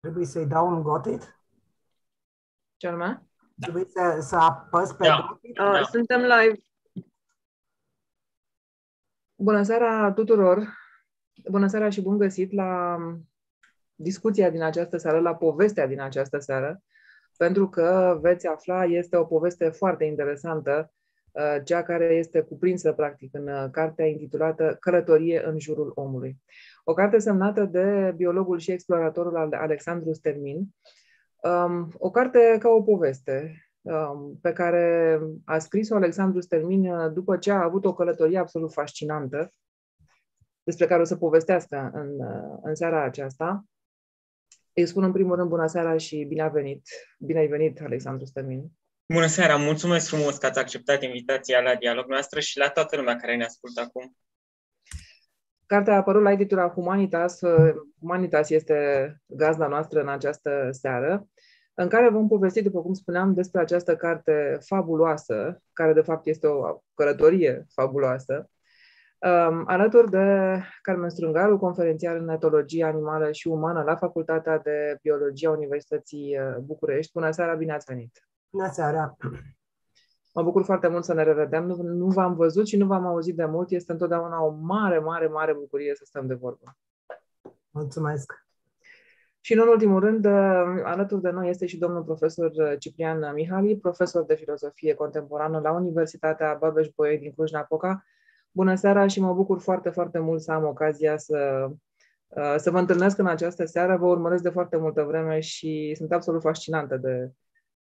Trebuie să-i dau un got it? Ce anume? Da. Trebuie să, să apăs pe Da. got it? Uh, Da. Suntem live. Bună seara tuturor! Bună seara și bun găsit la discuția din această seară, la povestea din această seară, pentru că veți afla, este o poveste foarte interesantă, uh, cea care este cuprinsă practic în uh, cartea intitulată Călătorie în jurul omului. O carte semnată de biologul și exploratorul Ale- Alexandru Stermin, um, o carte ca o poveste, um, pe care a scris-o Alexandru Stermin uh, după ce a avut o călătorie absolut fascinantă, despre care o să povestească în, uh, în seara aceasta. Îi spun în primul rând bună seara și bine a venit. Bine ai venit, Alexandru Stermin. Bună seara, mulțumesc frumos că ați acceptat invitația la dialog noastră și la toată lumea care ne ascultă acum. Cartea a apărut la editura Humanitas. Uh, Humanitas este gazda noastră în această seară, în care vom povesti, după cum spuneam, despre această carte fabuloasă, care de fapt este o călătorie fabuloasă, um, alături de Carmen Strungaru, conferențiar în etologie animală și umană la Facultatea de Biologie a Universității uh, București. Bună seara, bine ați venit! Bună seara! Mă bucur foarte mult să ne revedem. Nu, nu v-am văzut și nu v-am auzit de mult. Este întotdeauna o mare, mare, mare bucurie să stăm de vorbă. Mulțumesc! Și în ultimul rând, uh, alături de noi este și domnul profesor uh, Ciprian Mihali, profesor de filozofie contemporană la Universitatea Babeș-Bolyai din Cluj-Napoca. Bună seara și mă bucur foarte, foarte mult să am ocazia să, uh, să vă întâlnesc în această seară. Vă urmăresc de foarte multă vreme și sunt absolut fascinantă de,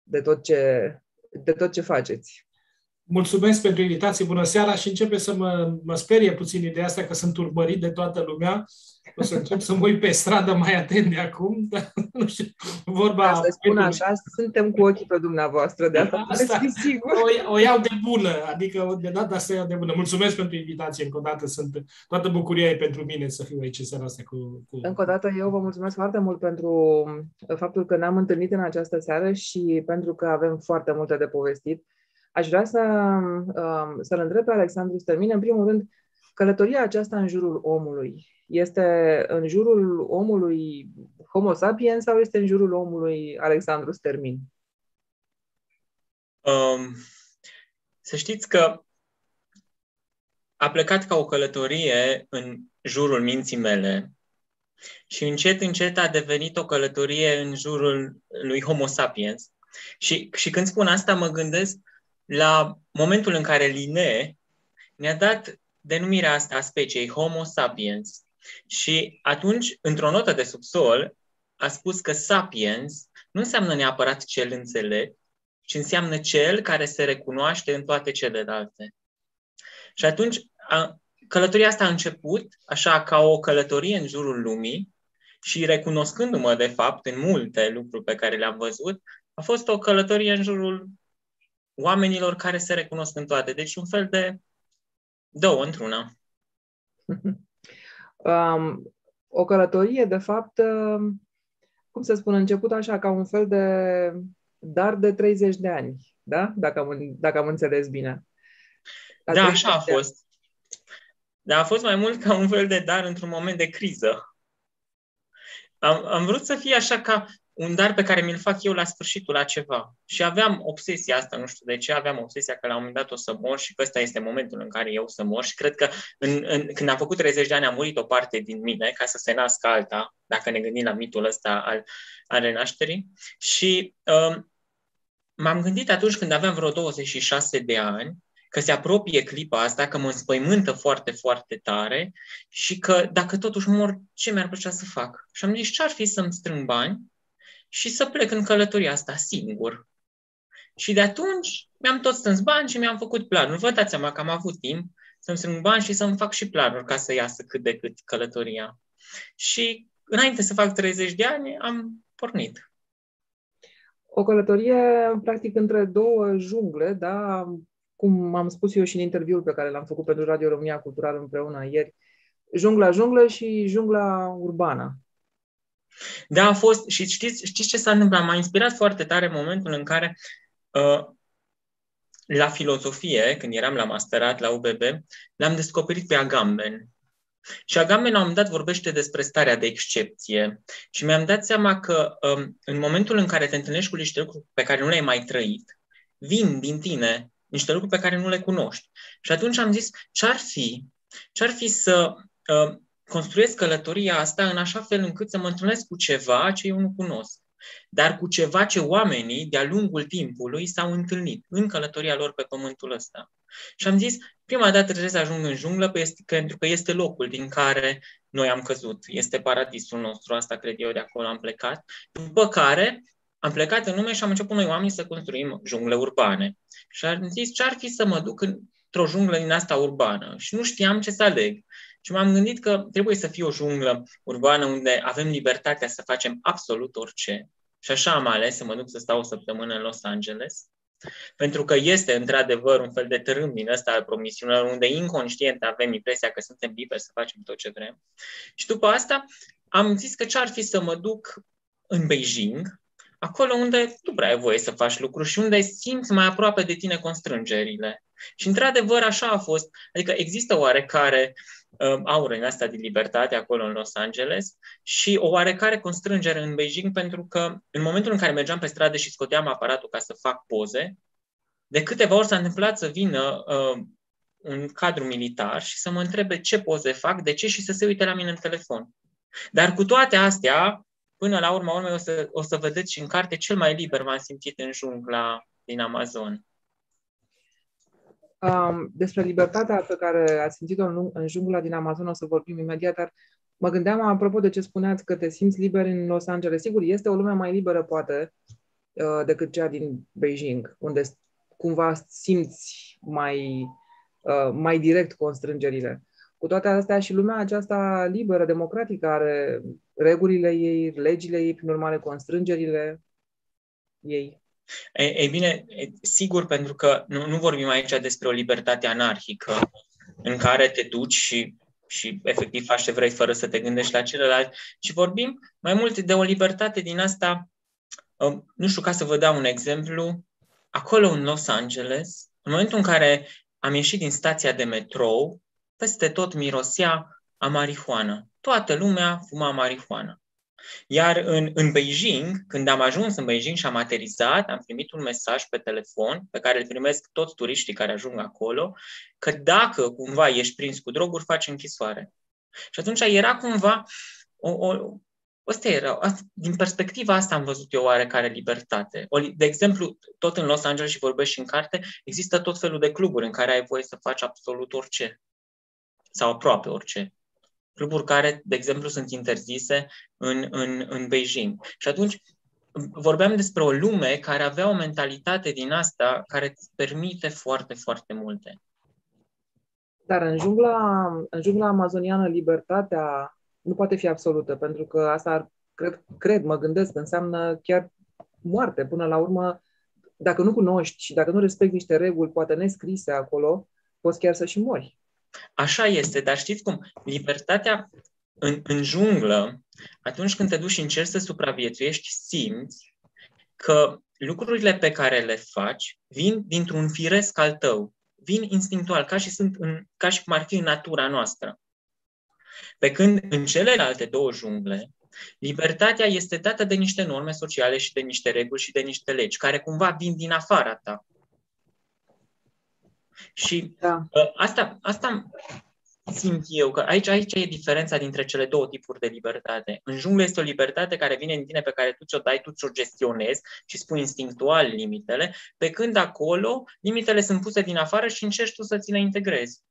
de, tot, ce, de tot ce faceți. Mulțumesc pentru invitație, bună seara și începe să mă, mă sperie puțin ideea asta că sunt urmărit de toată lumea. O să încep să mă uit pe stradă mai atent de acum, dar nu știu, vorba... Ca să spun așa, suntem cu ochii pe dumneavoastră, de asta, Asta- puteți fi sigur. O, o iau de bună, adică de data asta o iau de bună. Mulțumesc pentru invitație încă o dată, sunt, toată bucuria e pentru mine să fiu aici în seara asta cu... cu... Încă o dată, eu vă mulțumesc foarte mult pentru faptul că ne-am întâlnit în această seară și pentru că avem foarte multe de povestit. Aș vrea să, um, să-l întreb pe Alexandru Stărmin, în primul rând, călătoria aceasta în jurul omului este în jurul omului Homo sapiens sau este în jurul omului Alexandru Stermin? Um, să știți că a plecat ca o călătorie în jurul minții mele și încet, încet a devenit o călătorie în jurul lui Homo sapiens. Și, și când spun asta, mă gândesc la momentul în care Linné ne-a dat denumirea asta a speciei Homo sapiens. Și atunci, într-o notă de subsol, a spus că sapiens nu înseamnă neapărat cel înțelept, ci înseamnă cel care se recunoaște în toate celelalte. Și atunci, a, călătoria asta a început așa ca o călătorie în jurul lumii și recunoscându-mă, de fapt, în multe lucruri pe care le-am văzut, a fost o călătorie în jurul oamenilor care se recunosc în toate. Deci un fel de două într-una. Um, o călătorie, de fapt, um, cum să spun, a început așa ca un fel de dar de 30 de ani, da? Dacă am, dacă am înțeles bine. La Da, 30 așa a de ani. fost. Dar a fost mai mult ca un fel de dar într-un moment de criză. Am, am vrut să fie așa ca un dar pe care mi-l fac eu la sfârșitul la ceva. Și aveam obsesia asta, nu știu de ce, aveam obsesia că la un moment dat o să mor și că ăsta este momentul în care eu o să mor și cred că în, în, când am făcut 30 de ani a murit o parte din mine ca să se nască alta, dacă ne gândim la mitul ăsta al, al renașterii. Și um, m-am gândit atunci când aveam vreo 26 de ani că se apropie clipa asta, că mă înspăimântă foarte, foarte tare și că dacă totuși mor, ce mi-ar plăcea să fac? Și am zis, ce ar fi să-mi strâng bani și să plec în călătoria asta singur. Și de atunci mi-am tot strâns bani și mi-am făcut planuri. Vă dați seama că am avut timp să-mi strâng bani și să-mi fac și planuri ca să iasă cât de cât călătoria. Și înainte să fac 30 de ani, am pornit. O călătorie, practic, între două jungle, da? Cum am spus eu și în interviul pe care l-am făcut pentru Radio România Cultural împreună ieri, jungla junglă și jungla urbană. Da, a fost, și știți, știți ce s-a întâmplat? M-a inspirat foarte tare momentul în care uh, la filozofie, când eram la masterat la UBB, l-am descoperit pe Agamben. Și Agamben la un moment dat vorbește despre starea de excepție și mi-am dat seama că um, în momentul în care te întâlnești cu niște lucruri pe care nu le-ai mai trăit, vin din tine niște lucruri pe care nu le cunoști. Și atunci am zis, ce-ar fi? Ce-ar fi să uh, construiesc călătoria asta în așa fel încât să mă întâlnesc cu ceva ce eu nu cunosc, dar cu ceva ce oamenii de-a lungul timpului s-au întâlnit în călătoria lor pe pământul ăsta. Și am zis, prima dată trebuie să ajung în junglă pentru că este locul din care noi am căzut. Este paradisul nostru, asta cred eu, de acolo am plecat. După care am plecat în lume și am început noi oamenii să construim jungle urbane. Și am zis, ce ar fi să mă duc într-o junglă din asta urbană? Și nu știam ce să aleg. Și m-am gândit că trebuie să fie o junglă urbană unde avem libertatea să facem absolut orice. Și așa am ales să mă duc să stau o săptămână în Los Angeles. Pentru că este într-adevăr un fel de tărâm din ăsta al promisiunilor, unde inconștient avem impresia că suntem liberi să facem tot ce vrem. Și după asta am zis că ce ar fi să mă duc în Beijing, acolo unde tu prea ai voie să faci lucruri și unde simți mai aproape de tine constrângerile. Și într-adevăr așa a fost. Adică există oarecare uh, aură în asta de libertate acolo în Los Angeles și o oarecare constrângere în Beijing pentru că în momentul în care mergeam pe stradă și scoteam aparatul ca să fac poze, de câteva ori s-a întâmplat să vină uh, un cadru militar și să mă întrebe ce poze fac, de ce și să se uite la mine în telefon. Dar cu toate astea, până la urma urmei o să, o să vedeți și în carte cel mai liber m-am simțit în jungla din Amazon. Um, despre libertatea pe care ați simțit-o în, în jungla din Amazon o să vorbim imediat, dar mă gândeam apropo de ce spuneați că te simți liber în Los Angeles. Sigur, este o lume mai liberă, poate, uh, decât cea din Beijing, unde cumva simți mai, uh, mai direct constrângerile. Cu toate astea și lumea aceasta liberă, democratică, are regulile ei, legile ei, prin urmare constrângerile ei. Ei bine, sigur, pentru că nu, nu vorbim aici despre o libertate anarhică în care te duci și, și efectiv faci ce vrei fără să te gândești la celălalt, ci vorbim mai mult de o libertate din asta, um, nu știu, ca să vă dau un exemplu, acolo în Los Angeles, în momentul în care am ieșit din stația de metrou, peste tot mirosea a marihuană. Toată lumea fuma marihuană. Iar în, în Beijing, când am ajuns în Beijing și am aterizat, am primit un mesaj pe telefon pe care îl primesc toți turiștii care ajung acolo, că dacă cumva ești prins cu droguri, faci închisoare. Și atunci era cumva o, o, Asta era, din perspectiva asta am văzut eu oarecare libertate. De exemplu, tot în Los Angeles și vorbesc și în carte, există tot felul de cluburi în care ai voie să faci absolut orice. Sau aproape orice cluburi care, de exemplu, sunt interzise în, în, în Beijing. Și atunci vorbeam despre o lume care avea o mentalitate din asta care îți permite foarte, foarte multe. Dar în jungla, în jungla amazoniană libertatea nu poate fi absolută, pentru că asta ar, cred, cred, mă gândesc, înseamnă chiar moarte. Până la urmă, dacă nu cunoști și dacă nu respecti niște reguli, poate nescrise acolo, poți chiar să și mori. Așa este, dar știți cum? Libertatea în, în junglă, atunci când te duci și încerci să supraviețuiești, simți că lucrurile pe care le faci vin dintr-un firesc al tău, vin instinctual, ca și, sunt în, ca și cum ar fi în natura noastră. Pe când în celelalte două jungle, libertatea este dată de niște norme sociale și de niște reguli și de niște legi, care cumva vin din afara ta. Și da. uh, asta, asta simt eu, că aici, aici e diferența dintre cele două tipuri de libertate. În junglă este o libertate care vine din tine, pe care tu ți-o dai, tu ți-o gestionezi și spui instinctual limitele, pe când acolo limitele sunt puse din afară și încerci tu să ți le integrezi.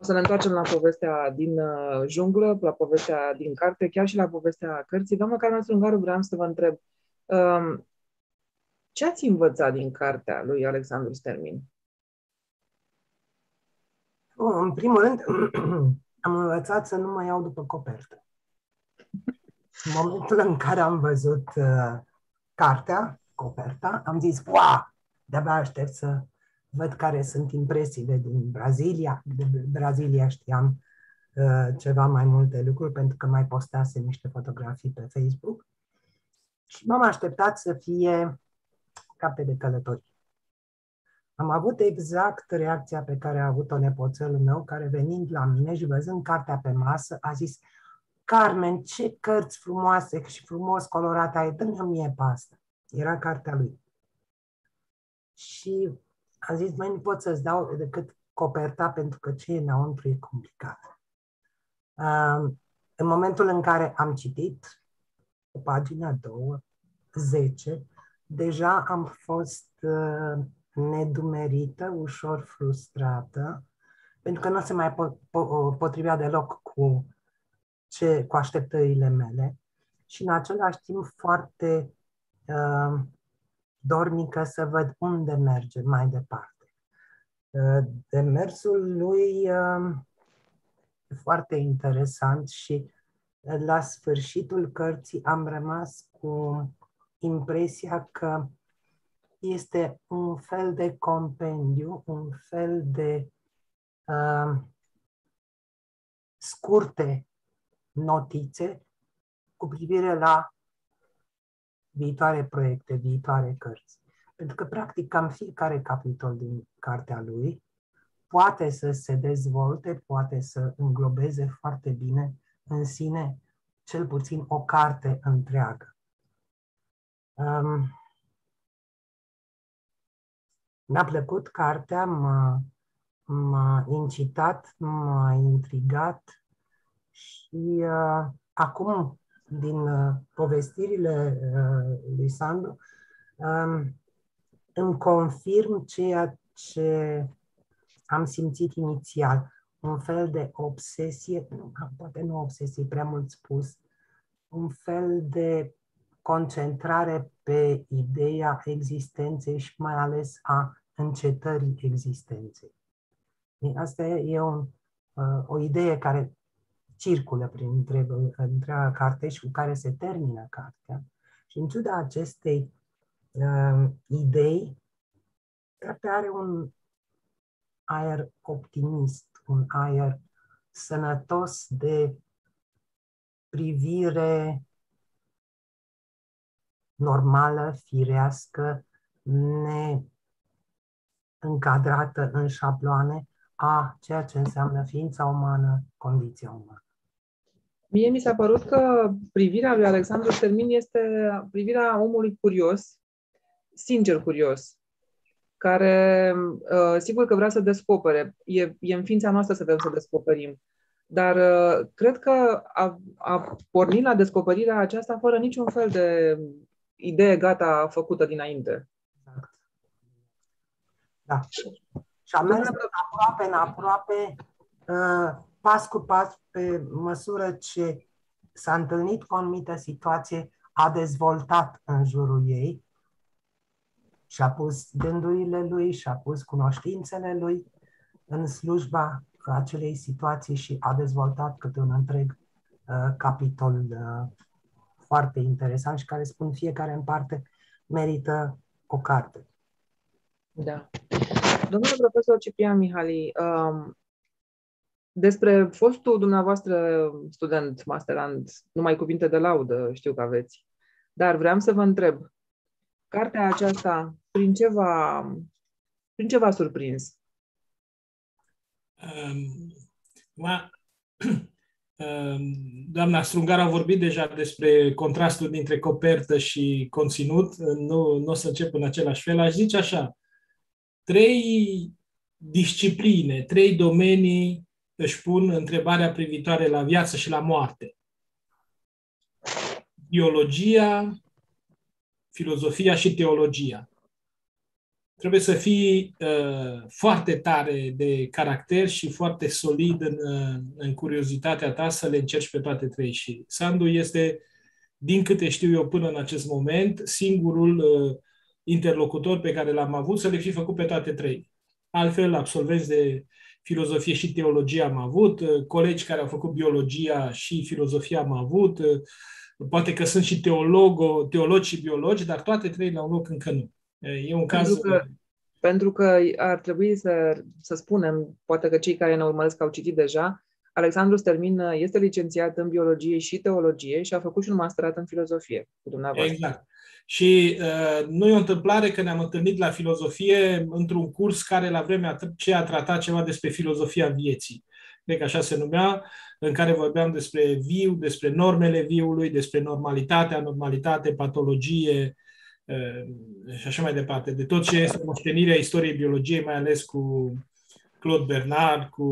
O să ne întoarcem la povestea din uh, junglă, la povestea din carte, chiar și la povestea cărții. Doamna Carmen Strungaru, vreau să vă întreb, um, ce ați învățat din cartea lui Alexandru Stermin? Oh, în primul rând, am învățat să nu mă iau după copertă. În momentul în care am văzut uh, cartea, coperta, am zis, wow, de-abia aștept să văd care sunt impresiile din Brazilia. De Brazilia știam uh, ceva mai multe lucruri pentru că mai postase niște fotografii pe Facebook. Și m-am așteptat să fie carte de călătorie. Am avut exact reacția pe care a avut-o nepoțelul meu, care venind la mine și văzând cartea pe masă, a zis Carmen, ce cărți frumoase și frumos colorate ai, dă-mi mie pe asta. Era cartea lui. Și a zis, mai nu pot să-ți dau decât coperta pentru că ce e înăuntru e complicat. În momentul în care am citit o pagină, două, zece, deja am fost uh, nedumerită, ușor frustrată, pentru că nu se mai potrivea deloc cu, ce, cu așteptările mele și în același timp foarte uh, dornică să văd unde merge mai departe. Uh, demersul lui uh, e foarte interesant și uh, la sfârșitul cărții am rămas cu impresia că este un fel de compendiu, un fel de uh, scurte notițe cu privire la viitoare proiecte, viitoare cărți. Pentru că, practic, cam fiecare capitol din cartea lui poate să se dezvolte, poate să înglobeze foarte bine în sine cel puțin o carte întreagă. Um, mi-a plăcut cartea, m-a, m-a incitat, m-a intrigat și uh, acum, din uh, povestirile uh, lui Sandu, um, îmi confirm ceea ce am simțit inițial. Un fel de obsesie, nu, poate nu obsesie, prea mult spus, un fel de concentrare pe ideea existenței și mai ales a încetării existenței. Asta e un, uh, o idee care circulă prin întreaga carte și cu care se termină cartea. Și în ciuda acestei uh, idei, cartea are un aer optimist, un aer sănătos de privire normală, firească, ne încadrată în șabloane a ceea ce înseamnă ființa umană, condiția umană. Mie mi s-a părut că privirea lui Alexandru Ștermin este privirea omului curios, sincer curios, care uh, sigur că vrea să descopere. E, e în ființa noastră să vrem să descoperim. Dar uh, cred că a, a pornit la descoperirea aceasta fără niciun fel de idee gata făcută dinainte. Da. Și am mers aproape în aproape, uh, pas cu pas, pe măsură ce s-a întâlnit cu o anumită situație, a dezvoltat în jurul ei și a pus gândurile lui și a pus cunoștințele lui în slujba acelei situații și a dezvoltat câte un întreg uh, capitol uh, foarte interesant și care spun fiecare în parte merită o carte. Da. Domnule profesor Ciprian Mihali, um, despre fostul dumneavoastră student masterand, numai cuvinte de laudă știu că aveți, dar vreau să vă întreb, cartea aceasta, prin ce v-a, prin ce v-a surprins? Um, ma, um, doamna Strungar a vorbit deja despre contrastul dintre copertă și conținut. Nu, nu o să încep în același fel. Aș zice așa, trei discipline, trei domenii își pun întrebarea privitoare la viață și la moarte. Biologia, filozofia și teologia. Trebuie să fii uh, foarte tare de caracter și foarte solid în, uh, în curiozitatea ta să le încerci pe toate trei. Și Sandu este, din câte știu eu până în acest moment, singurul uh, interlocutor pe care l-am avut să le fi făcut pe toate trei. Altfel, absolvenți de filozofie și teologie am avut, colegi care au făcut biologia și filozofia am avut, poate că sunt și teologo, teologi și biologi, dar toate trei la un loc încă nu. E un caz... Pentru că, pentru că ar trebui să, să spunem, poate că cei care ne urmăresc au citit deja, Alexandru Stelmin este licențiat în biologie și teologie și a făcut și un masterat în filozofie cu dumneavoastră. Exact. Și uh, nu e o întâmplare că ne-am întâlnit la filozofie într-un curs care la vremea aceea trata ceva despre filozofia vieții. Cred că așa se numea, în care vorbeam despre viu, despre normele viului, despre normalitatea, normalitate, patologie uh, și așa mai departe. De tot ce este moștenirea istoriei biologiei, mai ales cu Claude Bernard, cu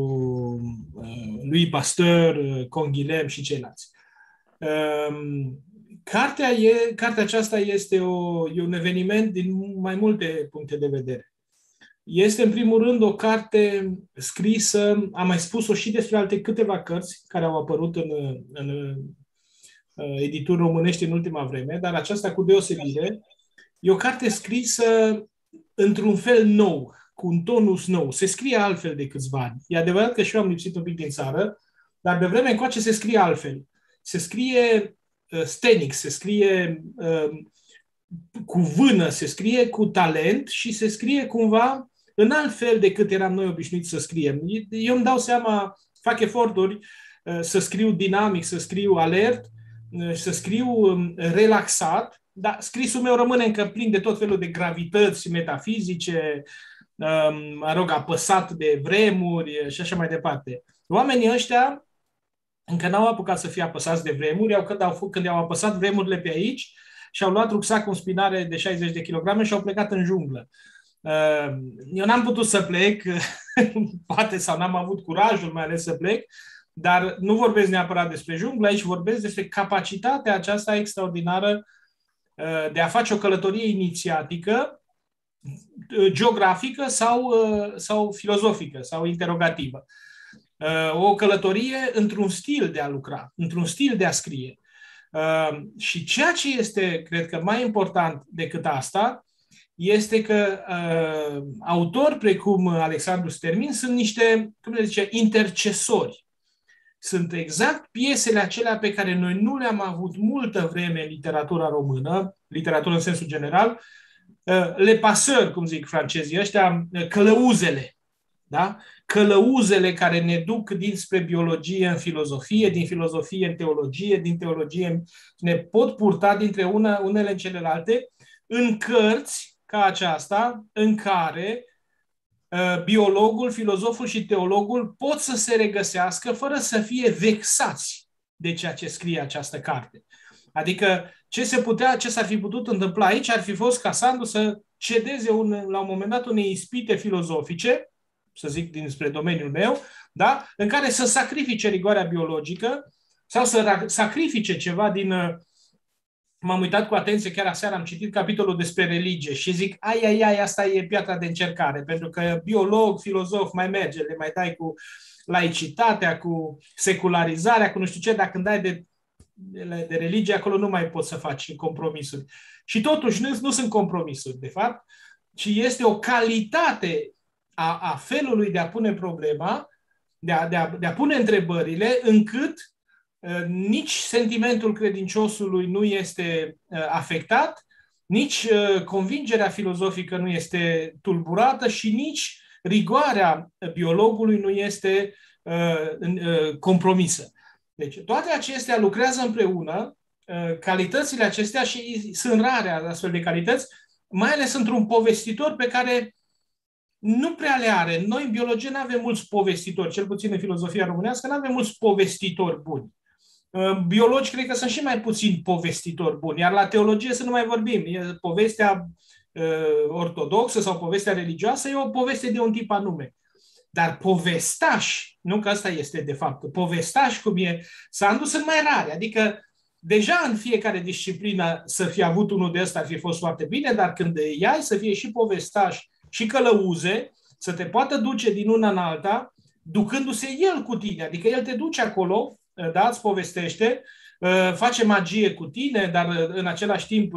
uh, Louis Pasteur, uh, Conghilem și ceilalți. Uh, cartea, e, cartea aceasta este o, e un eveniment din mai multe puncte de vedere. Este, în primul rând, o carte scrisă, am mai spus-o și despre alte câteva cărți care au apărut în, în, în edituri românești în ultima vreme, dar aceasta cu deosebire. E o carte scrisă într-un fel nou, cu un tonus nou. Se scrie altfel de câțiva ani. E adevărat că și eu am lipsit un pic din țară, dar de vreme încoace se scrie altfel. Se scrie uh, stenic, se scrie uh, cu vână, se scrie cu talent și se scrie cumva în alt fel decât eram noi obișnuiți să scriem. Eu îmi dau seama, fac eforturi uh, să scriu dinamic, să scriu alert, uh, să scriu um, relaxat, dar scrisul meu rămâne încă plin de tot felul de gravități metafizice, Um, mă rog, apăsat de vremuri și așa mai departe. Oamenii ăștia încă n-au apucat să fie apăsați de vremuri, au, când, au, când au apăsat vremurile pe aici și au luat rucsac cu spinare de 60 de kilograme și au plecat în junglă. Um, eu n-am putut să plec, poate sau n-am avut curajul mai ales să plec, dar nu vorbesc neapărat despre junglă, aici vorbesc despre capacitatea aceasta extraordinară uh, de a face o călătorie inițiatică Uh, geografică sau, uh, sau filozofică sau interogativă. Uh, o călătorie într-un stil de a lucra, într-un stil de a scrie. Și ceea ce este, cred că, mai important decât asta, este că uh, autori precum Alexandru Stermin sunt niște, cum le zice, intercesori. Sunt exact piesele acelea pe care noi nu le-am avut multă vreme în literatura română, literatură în sensul general, Uh, le pasări, cum zic francezii ăștia, uh, călăuzele. Da? Călăuzele care ne duc dinspre biologie în filozofie, din filozofie în teologie, din teologie ne pot purta dintre una, unele în celelalte în cărți ca aceasta în care uh, biologul, filozoful și teologul pot să se regăsească fără să fie vexați de ceea ce scrie această carte. Adică ce se putea, ce s-ar fi putut întâmpla aici ar fi fost ca Sandu să cedeze un, la un moment dat unei ispite filozofice, să zic dinspre domeniul meu, da? în care să sacrifice rigoarea biologică sau să sacrifice ceva din... Uh, m-am uitat cu atenție, chiar aseară am citit capitolul despre religie și zic, ai, ai, ai, asta e piatra de încercare, pentru că biolog, filozof, mai merge, le mai dai cu laicitatea, cu secularizarea, cu nu știu ce, dar când dai de de religie, acolo nu mai poți să faci compromisuri. Și totuși nu, nu sunt compromisuri, de fapt, ci este o calitate a, a felului de a pune problema, de a, de a, de a pune întrebările, încât uh, nici sentimentul credinciosului nu este uh, afectat, nici uh, convingerea filozofică nu este tulburată și nici rigoarea biologului nu este uh, uh, compromisă. Deci toate acestea lucrează împreună, uh, calitățile acestea și sunt rare astfel de calități, mai ales într-un povestitor pe care nu prea le are. Noi în biologie nu avem mulți povestitori, cel puțin în filozofia românească, nu avem mulți povestitori buni. Uh, biologi cred că sunt și mai puțin povestitori buni, iar la teologie să nu mai vorbim. E povestea uh, ortodoxă sau povestea religioasă e o poveste de un tip anume. Dar povestași, nu că asta este de fapt, povestași cum e Sandu sunt mai rare. Adică deja în fiecare disciplină să fie avut unul de ăsta ar fi fost foarte bine, dar când îi ai să fie și povestași și călăuze, să te poată duce din una în alta, ducându-se el cu tine. Adică el te duce acolo, da, îți povestește, face magie cu tine, dar în același timp,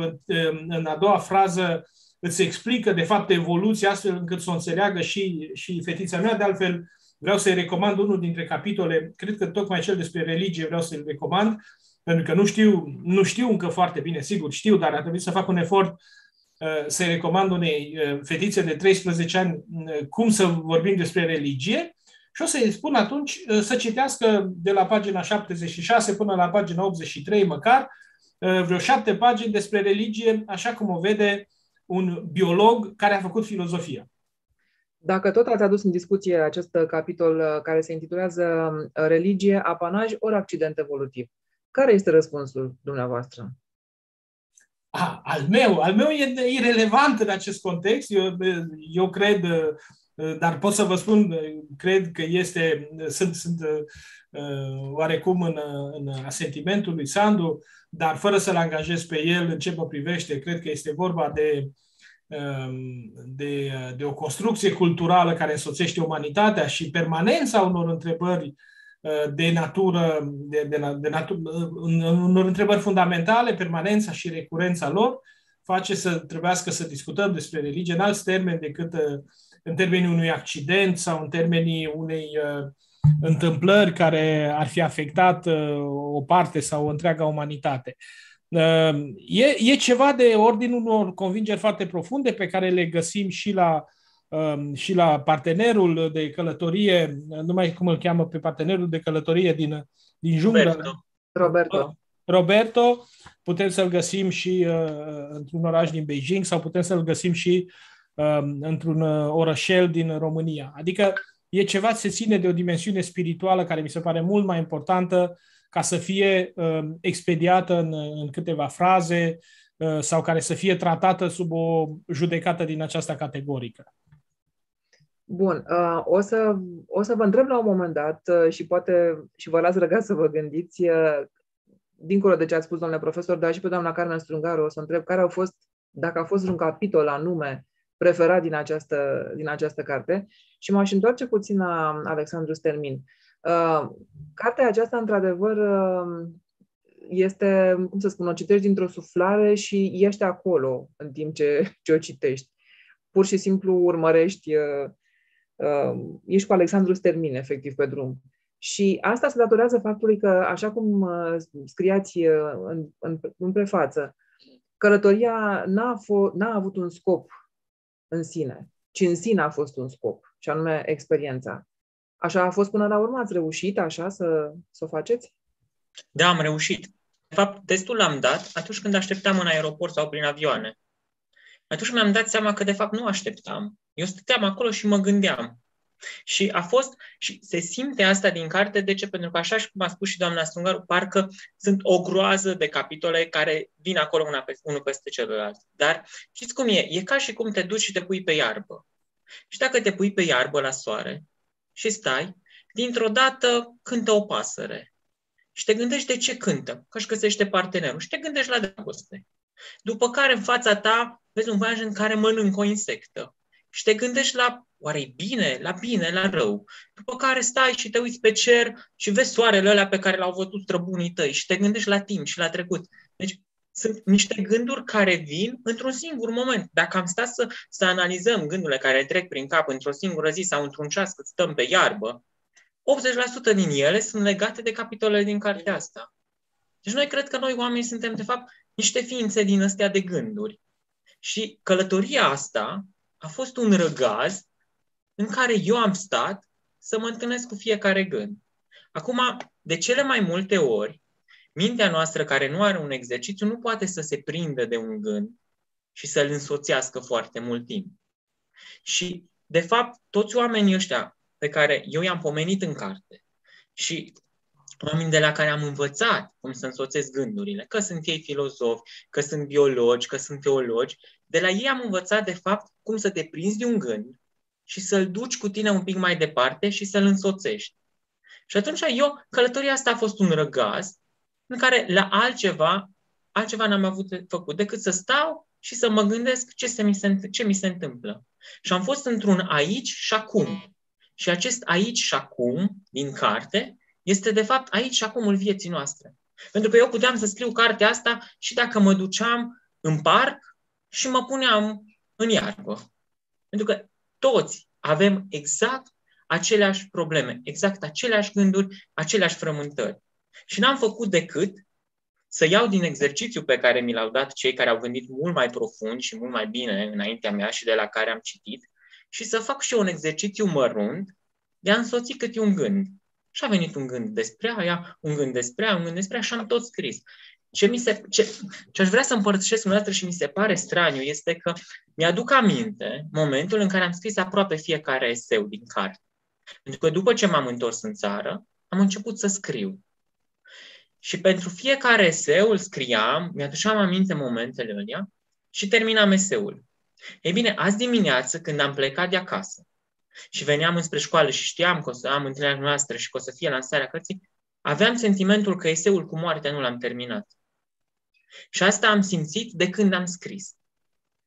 în a doua frază, îți explică, de fapt, evoluția astfel încât să o înțeleagă și, și fetița mea. De altfel, vreau să-i recomand unul dintre capitole, cred că tocmai cel despre religie vreau să-l recomand, pentru că nu știu, nu știu încă foarte bine, sigur, știu, dar ar trebui să fac un efort uh, să-i recomand unei uh, fetițe de 13 ani uh, cum să vorbim despre religie și o să-i spun atunci să citească de la pagina 76 până la pagina 83 măcar, vreo șapte pagini despre religie, așa cum o vede un biolog care a făcut filozofia. Dacă tot ați adus în discuție acest capitol uh, care se intitulează uh, Religie, apanaj ori accident evolutiv, care este răspunsul dumneavoastră? Ah, al meu, al meu e irrelevant în acest context. Eu, eu cred, uh, dar pot să vă spun, cred că este, sunt, sunt oarecum în, în asentimentul lui Sandu, dar fără să-l angajez pe el în ce mă privește, cred că este vorba de Um, de, de o construcție culturală care însoțește umanitatea și permanența unor întrebări uh, de natură, de, de, de natură, unor întrebări fundamentale, permanența și recurența lor, face să trebuiască să discutăm despre religie în alți termeni decât uh, în termenii unui accident sau în termenii unei uh, întâmplări care ar fi afectat o parte sau o întreaga umanitate. Ehm, e, e ceva de ordinul unor convingeri foarte profunde pe care le găsim și la, ehm, și la partenerul de călătorie, nu mai cum îl cheamă pe partenerul de călătorie din, din junglă. Roberto. Roberto. Roberto, putem să-l găsim și uh, într-un oraș din Beijing sau putem să-l găsim și uh, într-un uh, orășel din România. Adică e ceva ce ține de o dimensiune spirituală care mi se pare mult mai importantă ca să fie uh, expediată în, în câteva fraze uh, sau care să fie tratată sub o judecată din această categorică. Bun, uh, o, să, o să vă întreb la un moment dat uh, și poate și vă las răgat să vă gândiți, uh, dincolo de ce ați spus, domnule profesor, dar și pe doamna Carmen Strungaru, o să întreb care au fost, dacă a fost un capitol anume preferat din această, din această carte și m-aș întoarce puțin la Alexandru Stermin. Uh, Uh, cartea aceasta, într-adevăr, uh, este, cum să spun, o citești dintr-o suflare și ești acolo în timp ce, ce o citești. Pur și simplu urmărești, uh, uh, ești cu Alexandru Stermin, efectiv, pe drum. Și asta se datorează faptului că, așa cum uh, scriați uh, în, în, în prefață, călătoria n-a, fo- n-a avut un scop în sine, ci în sine a fost un scop, și anume experiența. Așa a fost până la urmă? Ați reușit așa să, să o faceți? Da, am reușit. De fapt, testul l-am dat atunci când așteptam în aeroport sau prin avioane. Atunci mi-am dat seama că, de fapt, nu așteptam. Eu stăteam acolo și mă gândeam. Și a fost, și se simte asta din carte, de ce? Pentru că așa și cum a spus și doamna Strungaru, parcă sunt o groază de capitole care vin acolo una pe, unul peste celălalt. Dar știți cum e? E ca și cum te duci și te pui pe iarbă. Și dacă te pui pe iarbă la soare, și stai, dintr-o dată cântă o pasăre. Și te gândești de ce cântă, că își găsește partenerul. Și te gândești la dragoste. După care în fața ta vezi un voiaj în care mănâncă o insectă. Și te gândești la oare bine, la bine, la rău. După care stai și te uiți pe cer și vezi soarele ăla pe care l-au văzut străbunii tăi și te gândești la timp și la trecut. Deci sunt niște gânduri care vin într-un singur moment. Dacă am stat să, să analizăm gândurile care trec prin cap într-o singură zi sau într-un ceas cât stăm pe iarbă, 80% din ele sunt legate de capitolele din cartea asta. Deci noi cred că noi oamenii suntem, de fapt, niște ființe din astea de gânduri. Și călătoria asta a fost un răgaz în care eu am stat să mă întâlnesc cu fiecare gând. Acum, de cele mai multe ori, Mintea noastră care nu are un exercițiu nu poate să se prindă de un gând și să-l însoțească foarte mult timp. Și, de fapt, toți oamenii ăștia pe care eu i-am pomenit în carte și oameni de la care am învățat cum să însoțesc gândurile, că sunt ei filozofi, că sunt biologi, că sunt teologi, de la ei am învățat, de fapt, cum să te prinzi de un gând și să-l duci cu tine un pic mai departe și să-l însoțești. Și atunci eu, călătoria asta a fost un răgaz în care la altceva, altceva n-am avut de făcut decât să stau și să mă gândesc ce, se mi, se, ce mi se întâmplă. Și am fost într-un aici și acum. Și acest aici și acum din carte este de fapt aici și acumul vieții noastre. Pentru că eu puteam să scriu cartea asta și dacă mă duceam în parc și mă puneam în iarbă. Pentru că toți avem exact aceleași probleme, exact aceleași gânduri, aceleași frământări. Și n-am făcut decât să iau din exercițiu pe care mi l-au dat cei care au gândit mult mai profund și mult mai bine înaintea mea și de la care am citit și să fac și eu un exercițiu mărunt de a însoți câte un gând. Și a venit un gând despre aia, un gând despre aia, un gând despre aia și am tot scris. Ce, mi se, ce, ce aș vrea să împărtășesc cu și mi se pare straniu este că mi-aduc aminte momentul în care am scris aproape fiecare eseu din carte. Pentru că după ce m-am întors în țară, am început să scriu. Și pentru fiecare eseu îl scriam, mi-aduceam aminte momentele alea și terminam eseul. Ei bine, azi dimineață, când am plecat de acasă și veneam înspre școală și știam că o să am întâlnirea noastră și că o să fie lansarea cărții, aveam sentimentul că eseul cu moartea nu l-am terminat. Și asta am simțit de când am scris.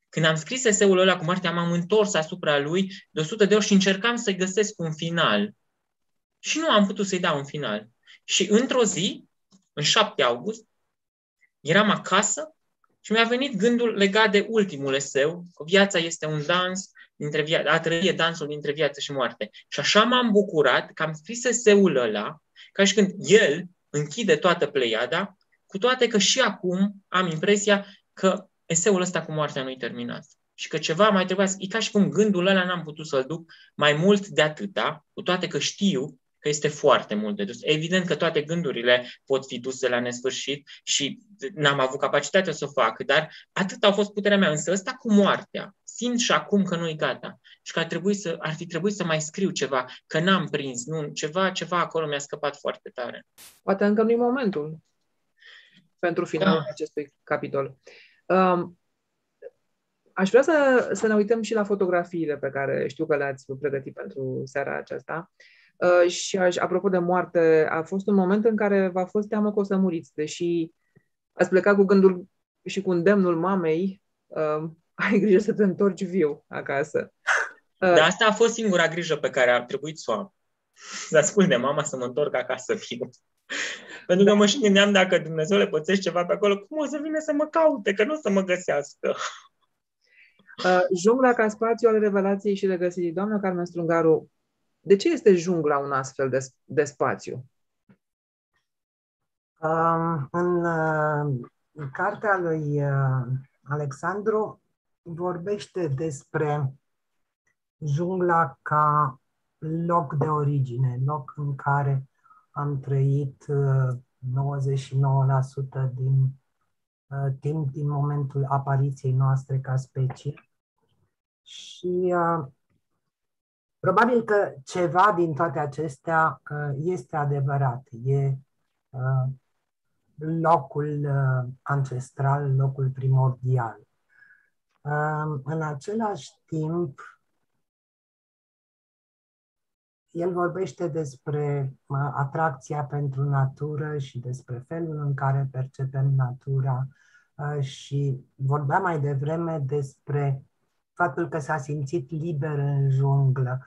Când am scris eseul ăla cu moartea, m-am întors asupra lui de 100 de ori și încercam să-i găsesc un final. Și nu am putut să-i dau un final. Și într-o zi, în 7 august, eram acasă și mi-a venit gândul legat de ultimul eseu, că viața este un dans, dintre via- a trăi dansul dintre viață și moarte. Și așa m-am bucurat că am scris eseul ăla, ca și când el închide toată pleiada, cu toate că și acum am impresia că eseul ăsta cu moartea nu-i terminat. Și că ceva mai trebuia să... E ca și cum gândul ăla n-am putut să-l duc mai mult de atâta, cu toate că știu că este foarte mult de dus. Evident că toate gândurile pot fi duse la nesfârșit și n-am avut capacitatea să o fac, dar atât a fost puterea mea. Însă ăsta cu moartea, simt și acum că nu e gata și că ar, trebui să, ar fi trebuit să mai scriu ceva, că n-am prins, nu, ceva, ceva acolo mi-a scăpat foarte tare. Poate încă nu-i momentul pentru finalul da. acestui capitol. Um, aș vrea să, să ne uităm și la fotografiile pe care știu că le-ați pregătit pentru seara aceasta. Uh, și aș, apropo de moarte, a fost un moment în care v-a fost teamă că o să muriți, deși ați plecat cu gândul și cu îndemnul mamei, uh, ai grijă să te întorci viu acasă. Uh, de asta a fost singura grijă pe care a trebuit să o am. Să ascult de mama să mă întorc acasă viu. Pentru că mă și gândeam dacă Dumnezeu le pățește ceva pe acolo, cum o să vină să mă caute, că nu o să mă găsească. Uh, jungla ca spațiu al revelației și regăsirii. Doamna Carmen Strungaru, de ce este jungla un astfel de, de spațiu? Um, în, uh, în cartea lui uh, Alexandru vorbește despre jungla ca loc de origine, loc în care am trăit 99% din uh, timp din momentul apariției noastre ca specie. Și uh, probabil că ceva din toate acestea uh, este adevărat. E locul ancestral, locul primordial. În același timp, el vorbește despre atracția pentru natură și despre felul în care percepem natura și vorbea mai devreme despre faptul că s-a simțit liber în junglă.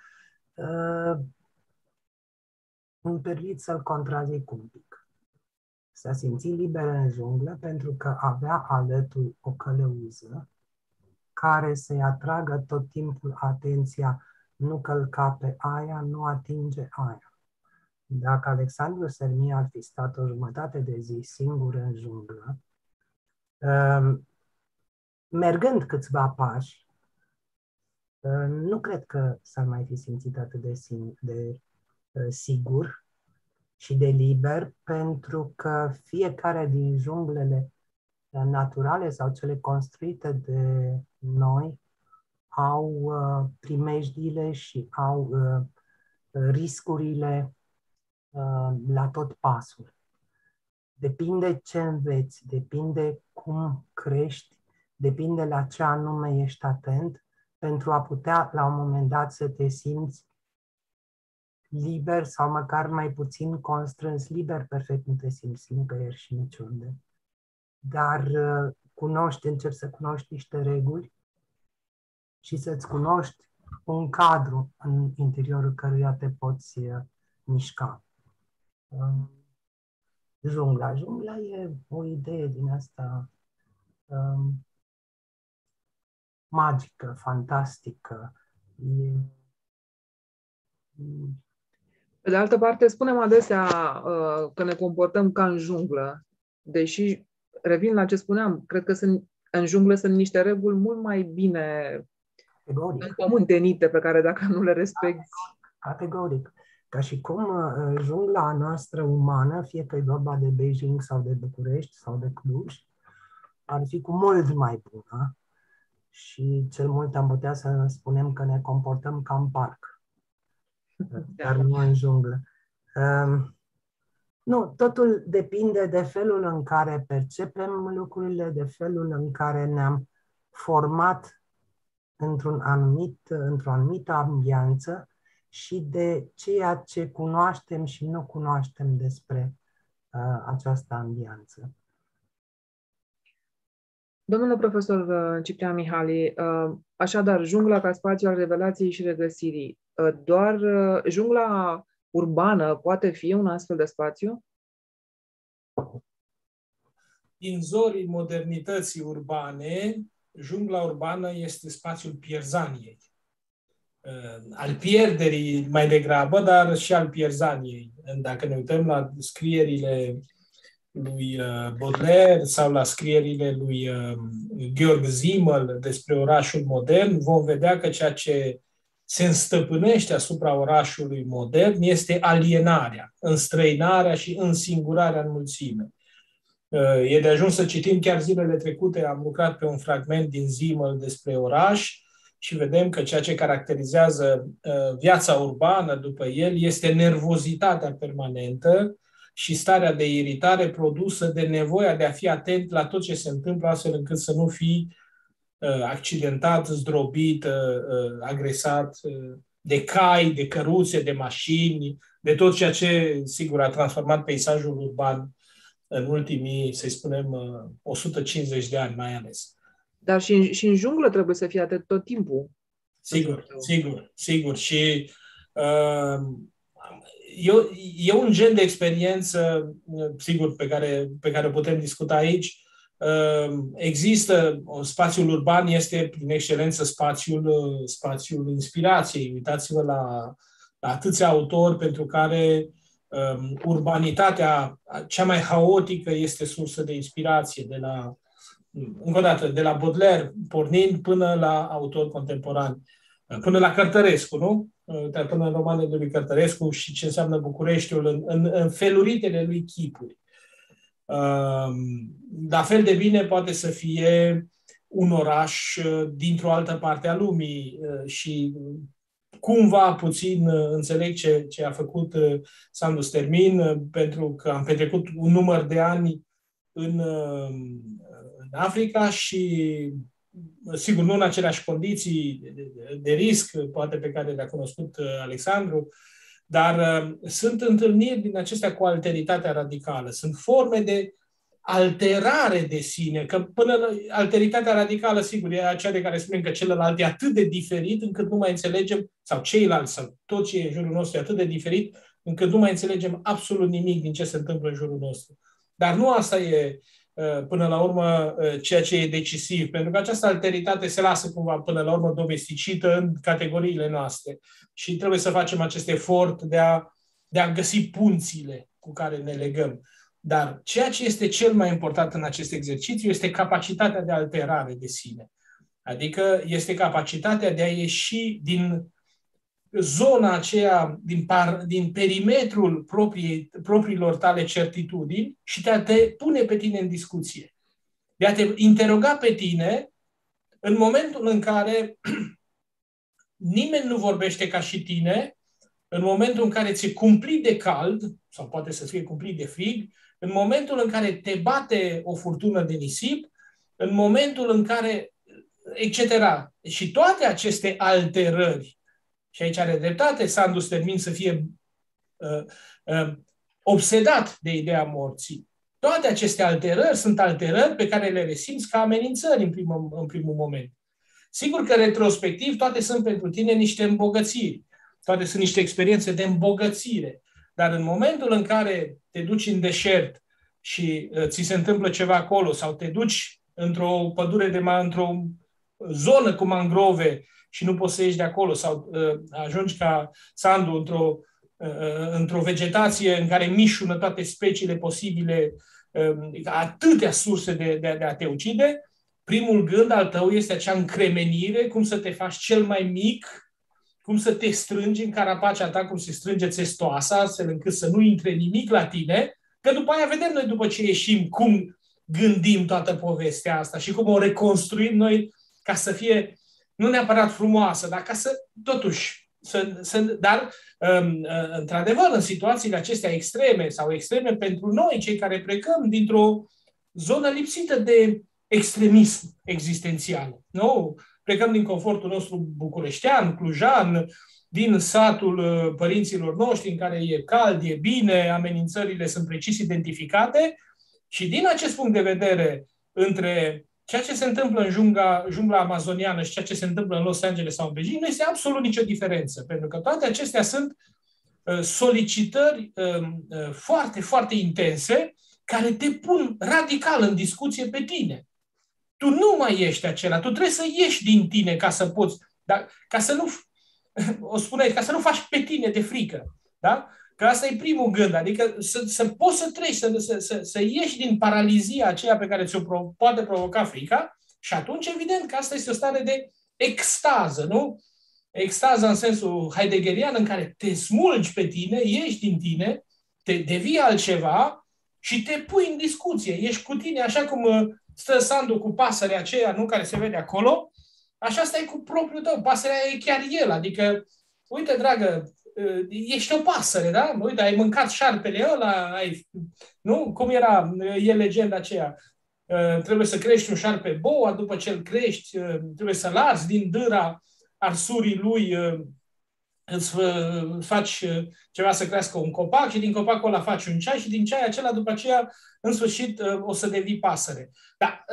Îmi permit să-l contrazic un pic. S-a simțit liber în junglă pentru că avea alături o călăuză care să-i atragă tot timpul atenția nu călca pe aia, nu atinge aia. Dacă Alexandru Sermia ar fi stat o jumătate de zi singur în junglă, um, mergând câțiva pași, uh, nu cred că s-ar mai fi simțit atât de, de uh, sigur și de liber, pentru că fiecare din junglele naturale sau cele construite de noi au uh, primejdiile și au uh, riscurile uh, la tot pasul. Depinde ce înveți, depinde cum crești, depinde la ce anume ești atent pentru a putea la un moment dat să te simți liber sau măcar mai puțin constrâns. Liber perfect nu te simți nicăieri și niciunde. Dar cunoști, începi să cunoști niște reguli și să-ți cunoști un cadru în interiorul căruia te poți uh, mișca. Um, jungla. Jungla e o idee din asta um, magică, fantastică. E, pe de altă parte, spunem adesea uh, că ne comportăm ca în junglă, deși, revin la ce spuneam, cred că sunt, în junglă sunt niște reguli mult mai bine Categoric. Împământenite pe care dacă nu le respecti... Categoric. Ca și cum uh, jungla noastră umană, fie că e vorba de Beijing sau de București sau de Cluj, ar fi cu mult mai bună și cel mult am putea să spunem că ne comportăm ca în parc, da. dar nu în junglă. Um, nu, totul depinde de felul în care percepem lucrurile, de felul în care ne-am format într-un anumit, într-o anumită ambianță și de ceea ce cunoaștem și nu cunoaștem despre uh, această ambianță. Domnule profesor uh, Ciprian Mihali, uh, așadar, jungla ca spațiu al revelației și regăsirii, uh, doar jungla urbană poate fi un astfel de spațiu? Din zorii modernității urbane, jungla urbană este spațiul pierzaniei. Al pierderii mai degrabă, dar și al pierzaniei. Dacă ne uităm la scrierile lui uh, Baudelaire sau la scrierile lui uh, Georg Simmel despre orașul modern, vom vedea că ceea ce se înstăpânește asupra orașului modern este alienarea, înstrăinarea și însingurarea în mulțime. Uh, e de ajuns să citim chiar zilele trecute, am lucrat pe un fragment din Zimmel despre oraș și vedem că ceea ce caracterizează viața urbană după el este nervozitatea permanentă, și starea de iritare produsă de nevoia de a fi atent la tot ce se întâmplă, astfel încât să nu fii uh, accidentat, zdrobit, uh, uh, agresat uh, de cai, de căruțe, de mașini, de tot ceea ce, sigur, a transformat peisajul urban în ultimii, să spunem, uh, 150 de ani mai ales. Dar și în, și în junglă trebuie să fie atât tot timpul. Sigur, sigur, sigur. Și uh, e, e un gen de experiență, sigur, pe care, pe care putem discuta aici. Ehm, există, spațiul urban este prin excelență spațiul, spațiul inspirației. Uitați-vă la, la atâția autori pentru care um, urbanitatea cea mai haotică este sursă de inspirație, de la, încă o dată, de la Baudelaire, pornind până la autori contemporani, până la Cărtărescu, nu? dar până în romanele lui Cărtărescu și ce înseamnă Bucureștiul în, în, în feluritele lui chipuri. Um, la fel de bine poate să fie un oraș uh, dintr-o altă parte a lumii uh, și cumva puțin uh, înțeleg ce, ce a făcut Sandu Stermin, pentru că am petrecut un număr de ani în, în Africa și sigur, nu în aceleași condiții de, de risc, poate pe care le-a cunoscut uh, Alexandru, dar uh, sunt întâlniri din acestea cu alteritatea radicală. Sunt forme de alterare de sine, că până la alteritatea radicală, sigur, e aceea de care spunem că celălalt e atât de diferit încât nu mai înțelegem, sau ceilalți, sau tot ce e în jurul nostru e atât de diferit încât nu mai înțelegem absolut nimic din ce se întâmplă în jurul nostru. Dar nu asta e Uh, până la urmă uh, ceea ce e decisiv, pentru că această alteritate se lasă cumva până la urmă domesticită în categoriile noastre și trebuie să facem acest efort de a, de a găsi punțile cu care ne legăm. Dar ceea ce este cel mai important în acest exercițiu este capacitatea de alterare de sine. Adică este capacitatea de a ieși din zona aceea, din, par, din perimetrul proprii, propriilor tale certitudini și de a te pune pe tine în discuție. De a te interoga pe tine în momentul în care nimeni nu vorbește ca și tine, în momentul în care ți-e cumplit de cald, sau poate să fie cumplit de frig, în momentul în care te bate o furtună de nisip, în momentul în care, etc. Și toate aceste alterări și aici are dreptate Sandu Stermin să fie uh, uh, obsedat de ideea morții. Toate aceste alterări sunt alterări pe care le resimți ca amenințări în primul, în primul moment. Sigur că retrospectiv toate sunt pentru tine niște îmbogățiri, toate sunt niște experiențe de îmbogățire. Dar în momentul în care te duci în deșert și uh, ți se întâmplă ceva acolo sau te duci într-o pădure de într-o zonă cu mangrove și nu poți să ieși de acolo sau uh, ajungi ca Sandu într-o, uh, într-o vegetație în care mișună toate speciile posibile, uh, atâtea surse de, de, de a te ucide, primul gând al tău este acea încremenire, cum să te faci cel mai mic, cum să te strângi în carapacea ta, cum se strânge țestoasa, astfel încât să nu intre nimic la tine, că după aia vedem noi după ce ieșim cum gândim toată povestea asta și cum o reconstruim noi ca să fie nu neapărat frumoasă, dar ca să, totuși, să, să, dar, um, uh, într-adevăr, în situațiile acestea extreme sau extreme pentru noi, cei care plecăm dintr-o zonă lipsită de extremism existențial, nu? Plecăm din confortul nostru bucureștean, clujan, din satul uh, părinților noștri în care e cald, e bine, amenințările sunt precis identificate și din acest punct de vedere, între ceea ce se întâmplă în jungla, jungla amazoniană și ceea ce se întâmplă în Los Angeles sau în Beijing, nu este absolut nicio diferență, pentru că toate acestea sunt uh, solicitări um, uh, foarte, foarte intense care te pun radical în discuție pe tine. Tu nu mai ești acela, tu trebuie să ieși din tine ca să poți, dar ca să nu, o spuneai, ca să nu faci pe tine de frică. Da? Că asta e primul gând, adică să, să poți să treci, să, să, să, să ieși din paralizia aceea pe care ți-o pro, poate provoca frica și atunci evident că asta este o stare de extază, nu? Extaza în sensul heideggerian în care te smulgi pe tine, ieși din tine, te devii altceva și te pui în discuție. Ești cu tine așa cum uh, stă Sandu cu pasărea aceea, nu, care se vede acolo, așa stai cu propriul tău. Pasărea e chiar el, adică, uite, dragă, Uh, ești o pasăre, da? Uite, ai mâncat șarpele ăla, ai, nu? Cum era, e legenda aceea. Uh, trebuie să crești un șarpe boa, după ce îl crești, uh, trebuie să-l arzi din dâra arsurii lui, îți faci ceva să crească un copac și din copacul ăla faci un ceai și din ceai acela după aceea, în sfârșit, o să devii pasăre. Da,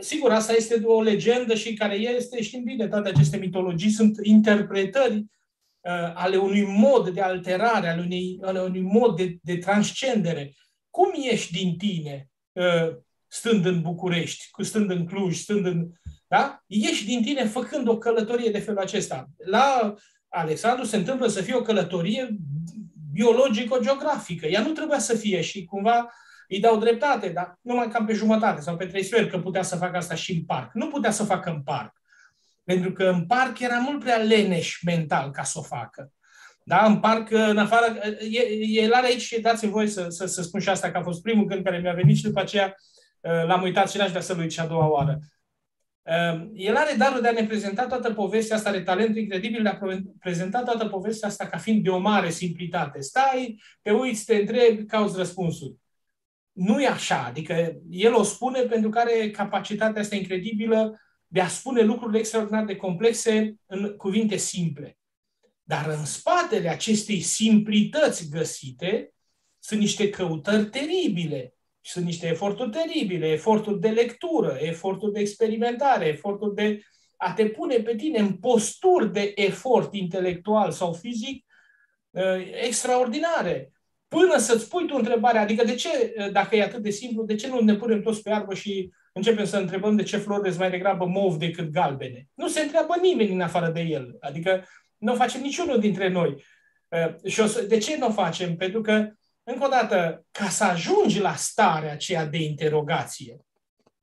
sigur, asta este o legendă și care este, știm bine, toate aceste mitologii sunt interpretări uh, ale unui mod de alterare, ale unui, ale unui mod de, de transcendere. Cum ești din tine uh, stând în București, stând în Cluj, stând în... Da? Ești din tine făcând o călătorie de felul acesta. La Alexandru se întâmplă să fie o călătorie biologico-geografică. Ea nu trebuia să fie și cumva îi dau dreptate, dar numai cam pe jumătate sau pe trei sferi că putea să facă asta și în parc. Nu putea să facă în parc. Pentru că în parc era mult prea leneș mental ca să o facă. Da, în parc, în afară, el are aici și dați-mi voi să, să, să spun și asta, că a fost primul gând care mi-a venit și după aceea uh, l-am uitat și n-aș vrea să-l uit și a doua oară. Uh, el are darul de a ne prezenta toată povestea asta, are talentul incredibil de a prezenta toată povestea asta ca fiind de o mare simplitate. Stai, te uiți, te întrebi, cauți răspunsuri. Nu e așa, adică el o spune pentru că are capacitatea asta incredibilă de a spune lucrurile extraordinar de complexe în cuvinte simple. Dar în spatele acestei simplități găsite sunt niște căutări teribile, sunt niște eforturi teribile, eforturi de lectură, eforturi de experimentare, eforturi de a te pune pe tine în posturi de efort intelectual sau fizic uh, extraordinare. Până să-ți pui tu întrebarea, adică de ce, uh, dacă e atât de simplu, de ce nu ne punem toți pe iarbă și începem să întrebăm de ce florile sunt mai degrabă mov decât galbene. Nu se întreabă nimeni în afară de el. Adică nu o facem niciunul dintre noi. Uh, și o să, de ce nu o facem? Pentru că, încă o dată, ca să ajungi la starea aceea de interogație,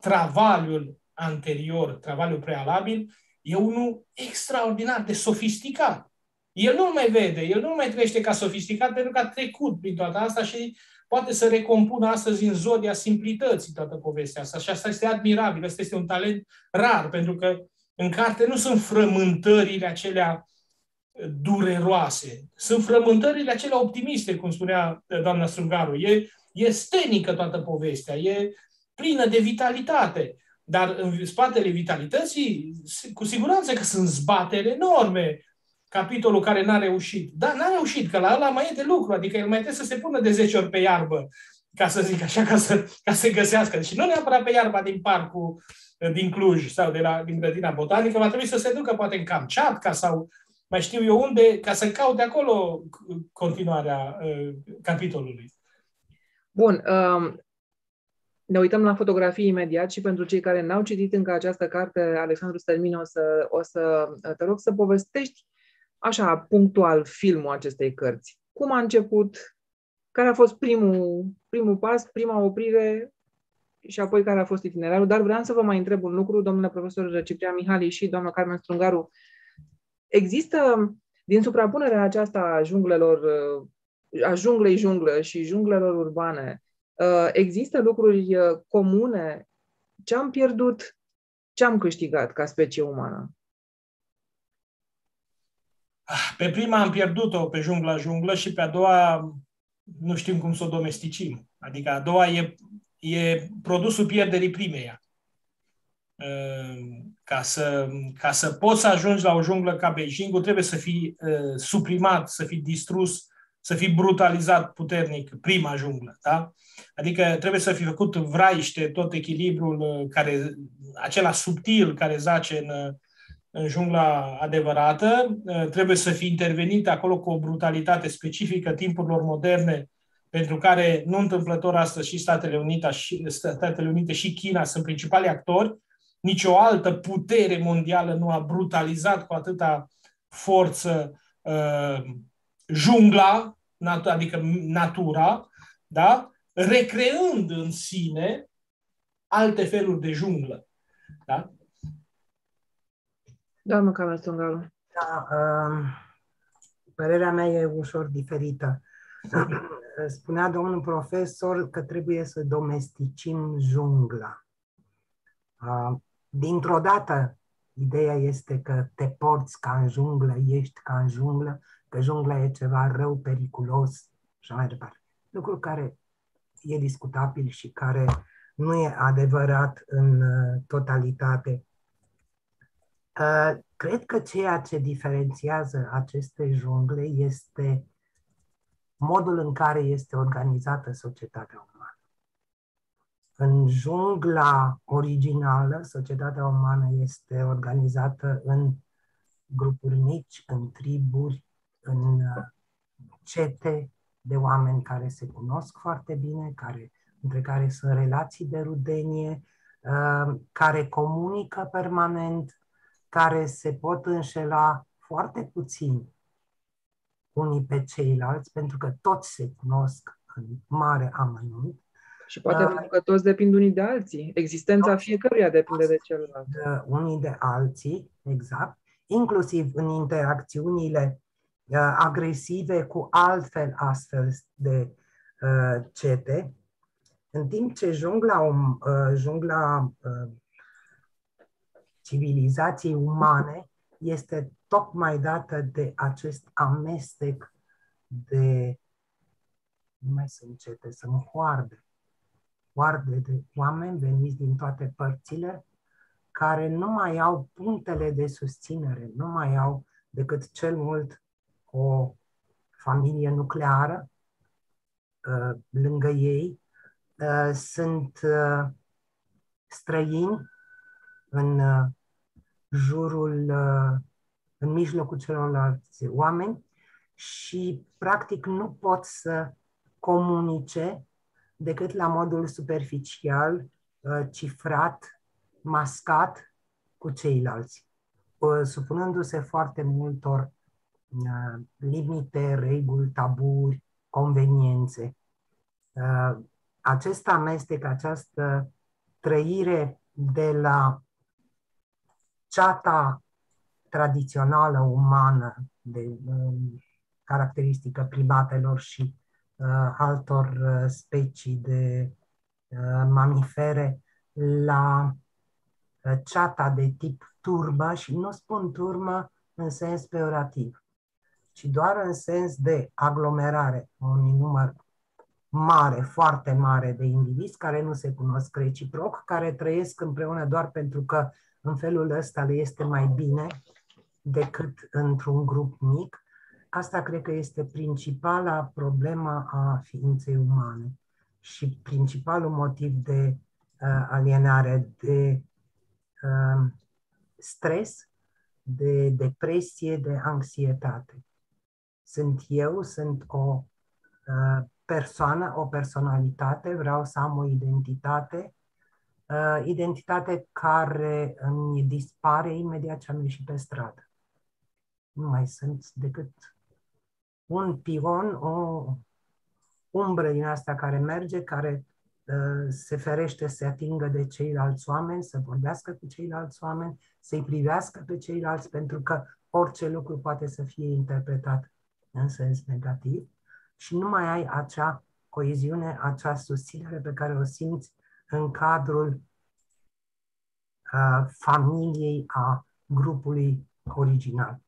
travaliul anterior, travaliul prealabil, e unul extraordinar de sofisticat. El nu mai vede, el nu mai trăiește ca sofisticat pentru că a trecut prin toată asta și poate să recompună astăzi în zodia simplității toată povestea asta. Și asta este admirabil, asta este un talent rar, pentru că în carte nu sunt frământările acelea uh, dureroase, sunt frământările acelea optimiste, cum spunea uh, doamna Strungaru. E, e stenică toată povestea, e plină de vitalitate. Dar în spatele vitalității, cu siguranță că sunt zbateri enorme, capitolul care n-a reușit. Da, n-a reușit, că la ăla mai e de lucru, adică el mai trebuie să se pună de 10 ori pe iarbă, ca să zic așa, ca să, ca să găsească. Și nu neapărat pe iarba din parcul din Cluj sau de la, din grădina botanică, va trebui să se ducă poate în Kamchatka sau mai știu eu unde, ca să caute acolo continuarea uh, capitolului. Bun. Um, ne uităm la fotografii imediat și pentru cei care n-au citit încă această carte, Alexandru Stălmin, o să, o să te rog să povestești așa, punctual, filmul acestei cărți. Cum a început, care a fost primul, primul pas, prima oprire și apoi care a fost itinerarul. Dar vreau să vă mai întreb un lucru, domnule profesor Ciprian Mihali și doamna Carmen Strungaru. Există Din suprapunerea aceasta a junglelor, a junglei junglă și junglelor urbane, există lucruri comune? Ce am pierdut? Ce am câștigat ca specie umană? Pe prima am pierdut-o pe jungla junglă și pe a doua nu știm cum să o domesticim. Adică a doua e, e produsul pierderii primeia. Ehm, ca să, ca să poți să ajungi la o junglă ca Beijingul, trebuie să fii uh, suprimat, să fii distrus, să fii brutalizat puternic prima junglă. Da? Adică trebuie să fii făcut vraiște tot echilibrul uh, care, acela subtil care zace în, în jungla adevărată, uh, trebuie să fie intervenit acolo cu o brutalitate specifică timpurilor moderne, pentru care nu întâmplător astăzi și Statele Unite și, Statele Unite și China sunt principali actori, nicio altă putere mondială nu a brutalizat cu atâta forță uh, jungla, nat- adică natura, da? recreând în sine alte feluri de junglă. Da? Doamnă Camertungaru. Da, uh, părerea mea e ușor diferită. Spunea domnul profesor că trebuie să domesticim jungla. Uh, dintr-o dată, ideea este că te porți ca în junglă, ești ca în junglă, că jungla e ceva rău, periculos și mai departe. Lucru care e discutabil și care nu e adevărat în uh, totalitate. Uh, cred că ceea ce diferențiază aceste jungle este modul în care este organizată societatea umană. În jungla originală, societatea umană este organizată în grupuri mici, în triburi, în uh, cete de oameni care se cunosc foarte bine, care, între care sunt relații de rudenie, uh, care comunică permanent, care se pot înșela foarte puțin unii pe ceilalți, pentru că toți se cunosc în mare amănunt. Și poate uh, pentru că toți depind unii de alții. Existența fiecăruia depinde de celălalt. De unii de alții, exact. Inclusiv în interacțiunile uh, agresive cu altfel astfel de uh, cete, în timp ce jungla, um, uh, jungla uh, civilizației umane este tocmai dată de acest amestec de, nu mai sunt cete, sunt hoarde, hoarde de oameni veniți din toate părțile, care nu mai au punctele de susținere, nu mai au decât cel mult o familie nucleară uh, lângă ei, uh, sunt uh, străini în jurul, în mijlocul celorlalți oameni și practic nu pot să comunice decât la modul superficial, cifrat, mascat cu ceilalți, supunându-se foarte multor Uh, limite, reguli, taburi, conveniențe. Uh, acest amestec, această trăire de la ceata tradițională umană, de um, caracteristică primatelor și uh, altor uh, specii de uh, mamifere, la uh, ceata de tip turmă, și nu spun turmă în sens peorativ, ci doar în sens de aglomerare unui număr mare, foarte mare de indivizi care nu se cunosc reciproc, care trăiesc împreună doar pentru că în felul ăsta le este mai bine decât într-un grup mic. Asta cred că este principala problemă a ființei umane și principalul motiv de uh, alienare, de uh, stres, de depresie, de anxietate sunt eu, sunt o uh, persoană, o personalitate, vreau să am o identitate, uh, identitate care îmi dispare imediat ce am ieșit pe stradă. Nu mai sunt decât un pion, o umbră din asta care merge, care uh, se ferește să se atingă de ceilalți oameni, să vorbească cu ceilalți oameni, să-i privească pe ceilalți, pentru că orice lucru poate să fie interpretat în sens negativ și nu mai ai acea coeziune, acea susținere pe care o simți în cadrul uh, familiei, a grupului original.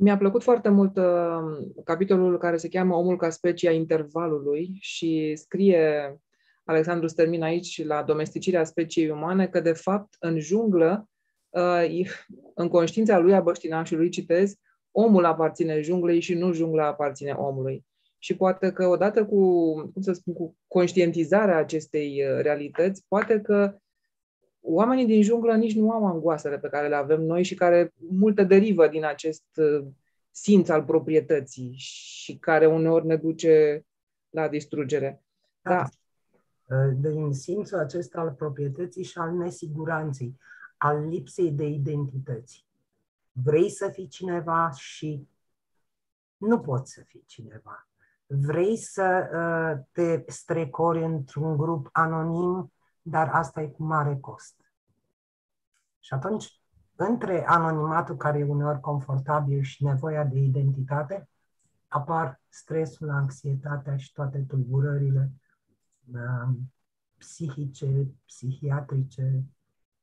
Mi-a plăcut foarte mult uh, capitolul care se cheamă Omul ca specia intervalului și scrie Alexandru Stermin aici la domesticirea speciei umane că, de fapt, în junglă, uh, în conștiința lui a băștinașului, citez, omul aparține junglei și nu jungla aparține omului. Și poate că odată cu, cum să spun, cu conștientizarea acestei uh, realități, poate că oamenii din junglă nici nu au angoasele pe care le avem noi și care multe derivă din acest uh, simț al proprietății și care uneori ne duce la distrugere. Da. da. Uh, din simțul acesta al proprietății și al nesiguranței, al lipsei de identități. Vrei să fii cineva și nu poți să fii cineva. Vrei să uh, te strecori într-un grup anonim, dar asta e cu mare cost. Și atunci, între anonimatul care e uneori confortabil și nevoia de identitate, apar stresul, anxietatea și toate tulburările uh, psihice, psihiatrice.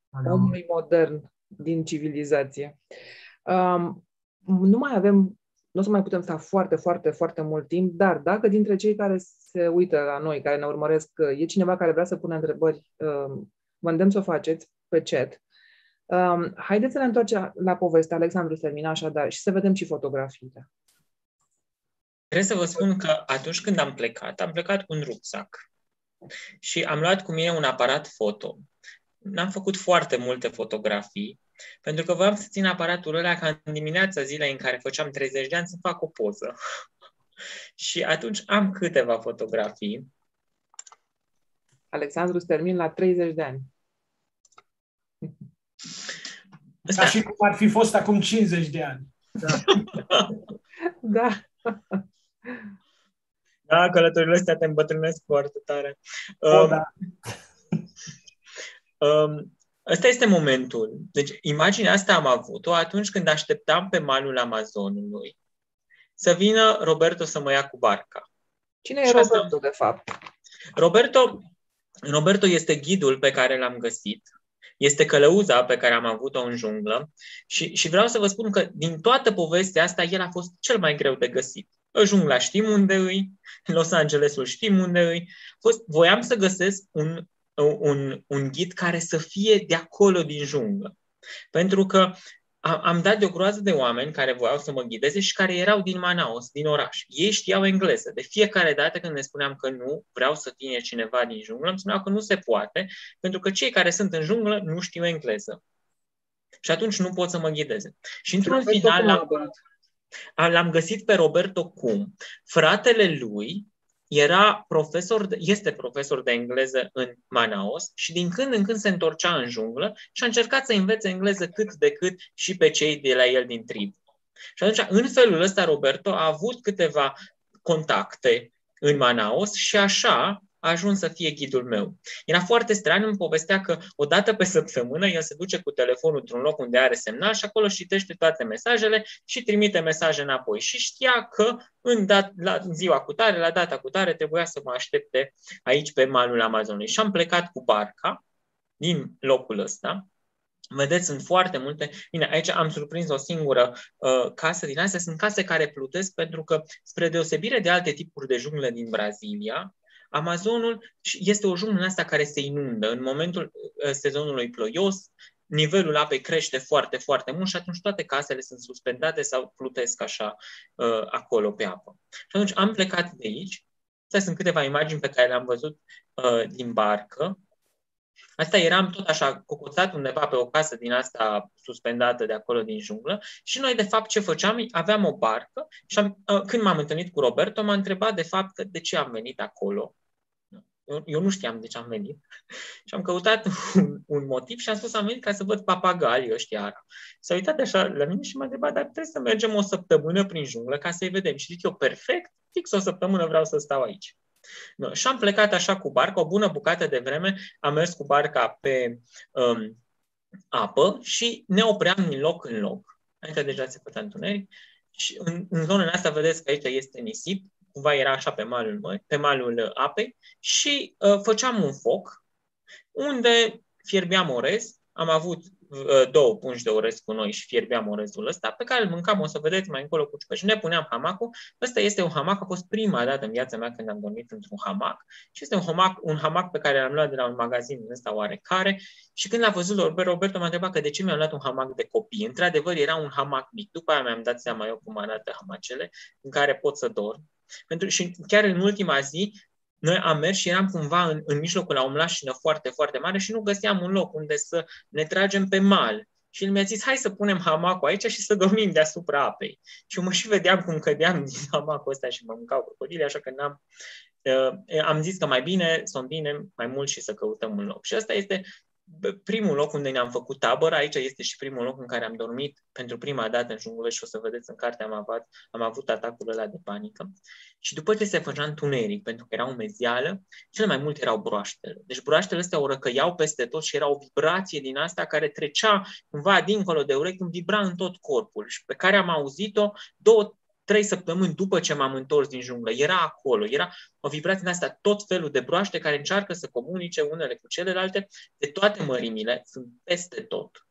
Ale omului modern din civilizație. Um, nu mai avem, nu o să mai putem sta foarte, foarte, foarte mult timp, dar dacă dintre cei care se uită la noi, care ne urmăresc, e cineva care vrea să pună întrebări, um, vă îndemn să o faceți pe chat. Um, haideți să ne întoarcem la poveste, Alexandru termina așadar, și să vedem și fotografiile. Trebuie să vă spun că atunci când am plecat, am plecat cu un rucsac și am luat cu mine un aparat foto. N-am făcut foarte multe fotografii, pentru că voiam să țin aparatul ăla ca în dimineața zilei în care făceam 30 de ani să fac o poză. și atunci am câteva fotografii. Alexandru termin la 30 de ani. Asta. Ca și cum ar fi fost acum 50 de ani. Da. da. Da, călătorile astea te îmbătrânesc foarte tare. O, um, da. um, ăsta este momentul. Deci, imaginea asta am avut-o atunci când așteptam pe malul Amazonului să vină Roberto să mă ia cu barca. Cine e Roberto, asta... de fapt? Roberto, Roberto este ghidul pe care l-am găsit este călăuza pe care am avut-o în junglă și, și vreau să vă spun că din toată povestea asta el a fost cel mai greu de găsit. Jungla știm unde îi, Los Angelesul știm unde îi. Fost, voiam să găsesc un, un, un ghid care să fie de acolo din junglă. Pentru că am dat de o groază de oameni care voiau să mă ghideze și care erau din Manaus, din oraș. Ei știau engleză. De fiecare dată când ne spuneam că nu, vreau să fie cineva din junglă, îmi spuneau că nu se poate, pentru că cei care sunt în junglă nu știu engleză. Și atunci nu pot să mă ghideze. Și într-un final l-am, l-am găsit pe Roberto Cum. Fratele lui era profesor, de, este profesor de engleză în Manaus și din când în când se întorcea în junglă și a încercat să învețe engleză cât de cât și pe cei de la el din trib. Și atunci, în felul ăsta, Roberto a avut câteva contacte în Manaus și așa a ajuns să fie ghidul meu. Era foarte straniu, îmi povestea că o dată pe săptămână el se duce cu telefonul într-un loc unde are semnal și acolo citește toate mesajele și trimite mesaje înapoi. Și știa că în dat, la ziua cu tare, la data cu tare, trebuia să mă aștepte aici pe malul Amazonului. Și am plecat cu barca din locul ăsta, Vedeți, sunt foarte multe. Bine, aici am surprins o singură uh, casă din astea. Sunt case care plutesc pentru că, spre deosebire de alte tipuri de jungle din Brazilia, Amazonul este o junglă asta care se inundă. În momentul uh, sezonului ploios, nivelul apei crește foarte, foarte mult și atunci toate casele sunt suspendate sau plutesc așa uh, acolo pe apă. Și atunci am plecat de aici. Astea sunt câteva imagini pe care le-am văzut uh, din barcă. Asta eram tot așa cocoțat undeva pe o casă din asta suspendată de acolo din junglă și noi de fapt ce făceam? Aveam o barcă și am, când m-am întâlnit cu Roberto m-a întrebat de fapt de ce am venit acolo eu, eu nu știam de ce am venit. și am căutat un, un motiv și am spus am venit ca să văd papagalii ăștia. S-a uitat așa la mine și m-a întrebat, dar trebuie să mergem o săptămână prin junglă ca să-i vedem. Și zic eu, perfect, fix o săptămână vreau să stau aici. No, și am plecat așa cu barca, o bună bucată de vreme, am mers cu barca pe um, apă și ne opream din loc în loc Înainte deja se făcea întuneric. Și în, în zona asta vedeți că aici este nisip, cumva era așa pe malul, măi, pe malul apei și uh, făceam un foc unde fierbeam orez. Am avut uh, două pungi de orez cu noi și fierbeam orezul ăsta, pe care îl mâncam, o să vedeți mai încolo cu ciuperci. Ne puneam hamacul. Ăsta este un hamac, a fost prima dată în viața mea când am dormit într-un hamac. Și este un hamac, un hamac pe care l-am luat de la un magazin din ăsta oarecare. Și când l-a văzut Robert, Roberto m-a întrebat că de ce mi-am luat un hamac de copii. Într-adevăr, era un hamac mic. După aia mi-am dat seama eu cum arată hamacele în care pot să dorm. Pentru, și chiar în ultima zi, noi am mers și eram cumva în, în mijlocul la o mlașină foarte, foarte mare și nu găseam un loc unde să ne tragem pe mal. Și el mi-a zis, hai să punem hamacul aici și să dormim deasupra apei. Și eu mă și vedeam cum cădeam din hamacul ăsta și mă mâncau crocodile, așa că n-am, uh, am zis că mai bine să bine mai mult și să căutăm un loc. Și asta este primul loc unde ne-am făcut tabără, aici este și primul loc în care am dormit pentru prima dată în junglă și o să vedeți în carte am avut, am avut atacul ăla de panică. Și după ce se făcea întuneric, pentru că era umezială, cele mai mult erau broaștele. Deci broaștele astea o răcăiau peste tot și era o vibrație din asta care trecea cumva dincolo de urechi, îmi vibra în tot corpul și pe care am auzit-o două, trei săptămâni după ce m-am întors din junglă. Era acolo, era o vibrație din asta, tot felul de broaște care încearcă să comunice unele cu celelalte de toate mărimile, sunt peste tot.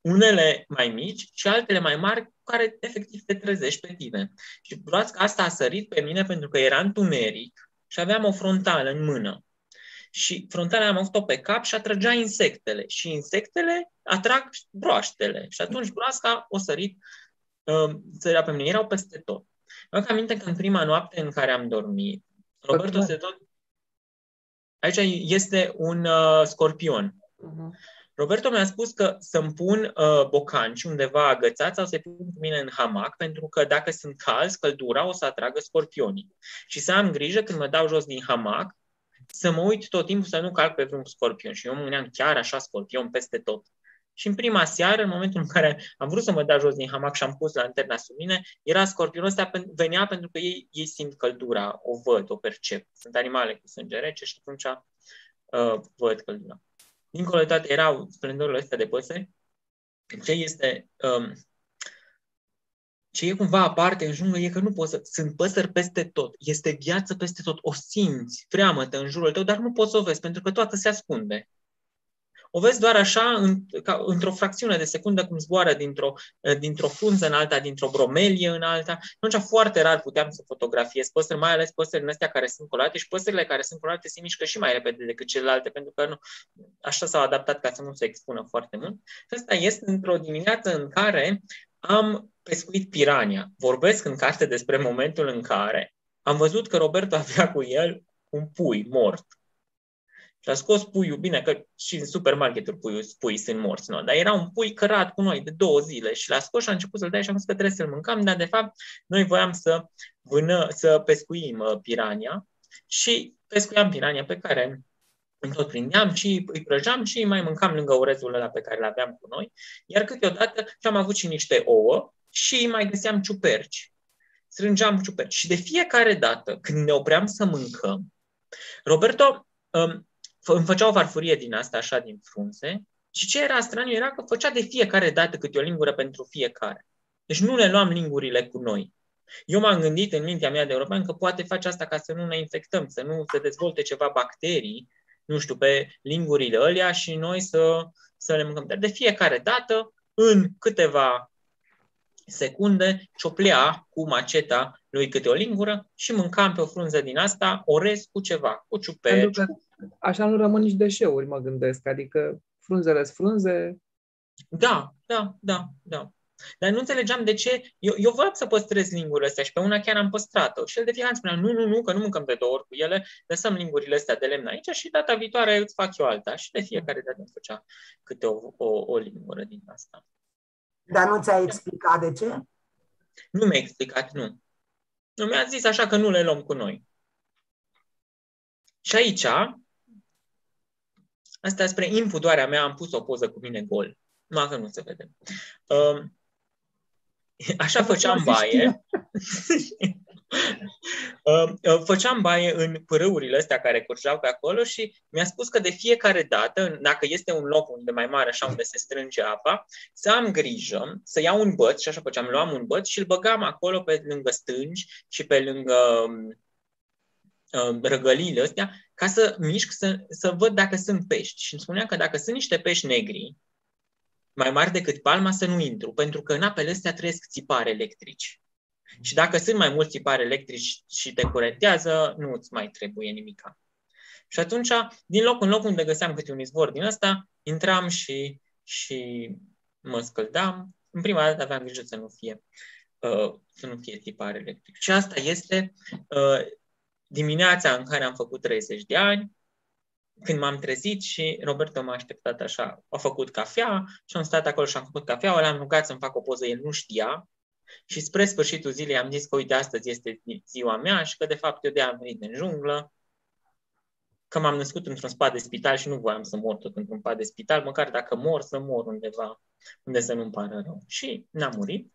Unele mai mici și altele mai mari care efectiv te trezești pe tine. Și broasca asta a sărit pe mine pentru că era întuneric și aveam o frontală în mână. Și frontala am avut-o pe cap și atrăgea insectele. Și insectele atrag broaștele. Și atunci broasca o sărit țărea pe mine, erau peste tot. Mă aminte că în prima noapte în care am dormit, Roberto se tot... Aici este un uh, scorpion. Uh-huh. Roberto mi-a spus că să-mi pun uh, bocanci undeva agățați sau să-i pun cu mine în hamac, pentru că dacă sunt calzi, căldura o să atragă scorpionii. Și să am grijă când mă dau jos din hamac, să mă uit tot timpul să nu calc pe vreun scorpion. Și eu mă gândeam chiar așa scorpion peste tot. Și în prima seară, în momentul în care am vrut să mă dau jos din hamac și am pus lanterna sub mine, era scorpionul ăsta, venea pentru că ei, ei simt căldura, o văd, o percep. Sunt animale cu sânge rece și atunci uh, văd căldura. Dincolo de toate erau splendorile astea de păsări. Ce este um, ce e cumva aparte în junglă e că nu poți să... Sunt păsări peste tot. Este viață peste tot. O simți freamătă în jurul tău, dar nu poți să o vezi, pentru că toată se ascunde o vezi doar așa, în, ca, într-o fracțiune de secundă, cum zboară dintr-o, eh, dintr-o frunză în alta, dintr-o bromelie în alta. Atunci foarte rar puteam să fotografiez păsări, mai ales păsările astea care sunt colate și păsările care sunt colate se mișcă și mai repede decât celelalte, pentru că nu, așa s-au adaptat ca să nu se expună foarte mult. Și asta este într-o dimineață în care am pescuit pirania. Vorbesc în carte despre momentul în care am văzut că Roberto avea cu el un pui mort și a scos puiul, bine că și în supermarketuri puiul, puii sunt morți, nu? dar era un pui cărat cu noi de două zile și l-a scos și a început să-l dea și am zis că trebuie să-l mâncăm, dar de fapt noi voiam să, vână, să pescuim uh, pirania și pescuiam pirania pe care îi tot prindeam și îi prăjeam și mai mâncam lângă urezul ăla pe care l aveam cu noi, iar câteodată și am avut și niște ouă și mai găseam ciuperci. Strângeam ciuperci. Și de fiecare dată când ne opream să mâncăm, Roberto um, îmi făcea o farfurie din asta, așa, din frunze. Și ce era straniu era că făcea de fiecare dată câte o lingură pentru fiecare. Deci nu le luam lingurile cu noi. Eu m-am gândit în mintea mea de european că poate face asta ca să nu ne infectăm, să nu se dezvolte ceva bacterii, nu știu, pe lingurile alea și noi să, să le mâncăm. Dar de fiecare dată, în câteva secunde, cioplea cu maceta lui câte o lingură și mâncam pe o frunză din asta orez cu ceva, cu ciuperci, cu așa nu rămân nici deșeuri, mă gândesc. Adică frunzele frunze. Da, da, da, da. Dar nu înțelegeam de ce. Eu, eu vreau să păstrez lingurile astea și pe una chiar am păstrat-o. Și el de fiecare spunea, nu, nu, nu, că nu mâncăm de două ori cu ele, lăsăm lingurile astea de lemn aici și data viitoare îți fac eu alta. Și de fiecare dată îmi făcea câte o, o, o lingură din asta. Dar nu ți-a explicat de ce? Nu mi-a explicat, nu. Nu mi-a zis așa că nu le luăm cu noi. Și aici Asta spre impudoarea mea am pus o poză cu mine gol. Nu că nu se vede. Uh, Așa făceam baie. Uh, uh, făceam baie în pârâurile astea care curgeau pe acolo și mi-a spus că de fiecare dată, dacă este un loc unde mai mare, așa unde se strânge apa, să am grijă, să iau un băț, și așa făceam, luam un băț și îl băgam acolo pe lângă stângi și pe lângă uh, răgăliile astea, ca să mișc, să, să văd dacă sunt pești. Și îmi spunea că dacă sunt niște pești negri, mai mari decât palma, să nu intru, pentru că în apele astea trăiesc țipare electrici. Și dacă sunt mai mulți țipari electrici și te curentează, nu îți mai trebuie nimica. Și atunci, din loc în loc unde găseam câte un izvor din ăsta, intram și, și mă scăldam. În prima dată aveam grijă să nu fie, uh, să nu fie tipar electric. Și asta este uh, dimineața în care am făcut 30 de ani, când m-am trezit și Roberto m-a așteptat așa, a făcut cafea și am stat acolo și am făcut cafea, l-am rugat să-mi fac o poză, el nu știa, și spre sfârșitul zilei am zis că, uite, astăzi este ziua mea și că, de fapt, eu de am venit în junglă, că m-am născut într-un spat de spital și nu voiam să mor tot într-un pat de spital, măcar dacă mor, să mor undeva unde să nu-mi pară rău. Și n-am murit.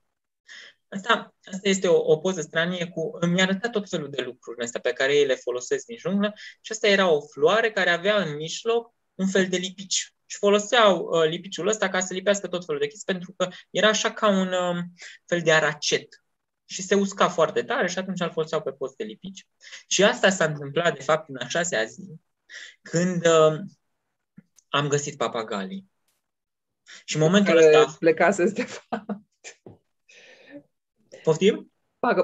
Asta, asta este o, o poză stranie cu... Mi-a arătat tot felul de lucruri astea pe care ei le folosesc din junglă și asta era o floare care avea în mijloc un fel de lipici și foloseau uh, lipiciul ăsta ca să lipească tot felul de chestii, pentru că era așa ca un uh, fel de aracet și se usca foarte tare și atunci îl foloseau pe post de lipici. Și asta s-a întâmplat, de fapt, în a șasea zi, când uh, am găsit papagalii. Și în momentul ăsta... Plecase, de fapt. Poftim?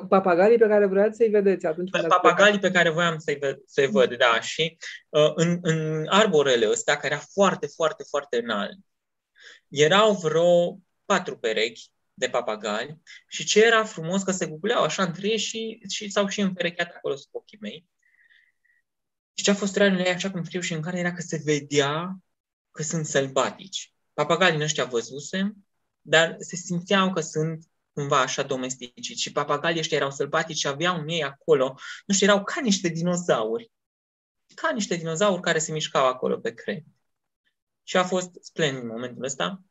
papagalii pe care vreați să-i vedeți atunci când Papagalii pe care voiam să-i, ved- să-i văd, da. Și uh, în, în arborele ăsta, care era foarte, foarte, foarte înalt, erau vreo patru perechi de papagali și ce era frumos că se gugleau așa între ei și, și s-au și împerecheat acolo sub ochii mei. Și ce a fost realul ei, așa cum știu și în care era că se vedea că sunt sălbatici. Papagalii ăștia văzuse, dar se simțeau că sunt cumva așa domesticiți și papagalii ăștia erau sălbatici și aveau în ei acolo, nu știu, erau ca niște dinozauri. Ca niște dinozauri care se mișcau acolo pe creier. Și a fost splendid în momentul ăsta.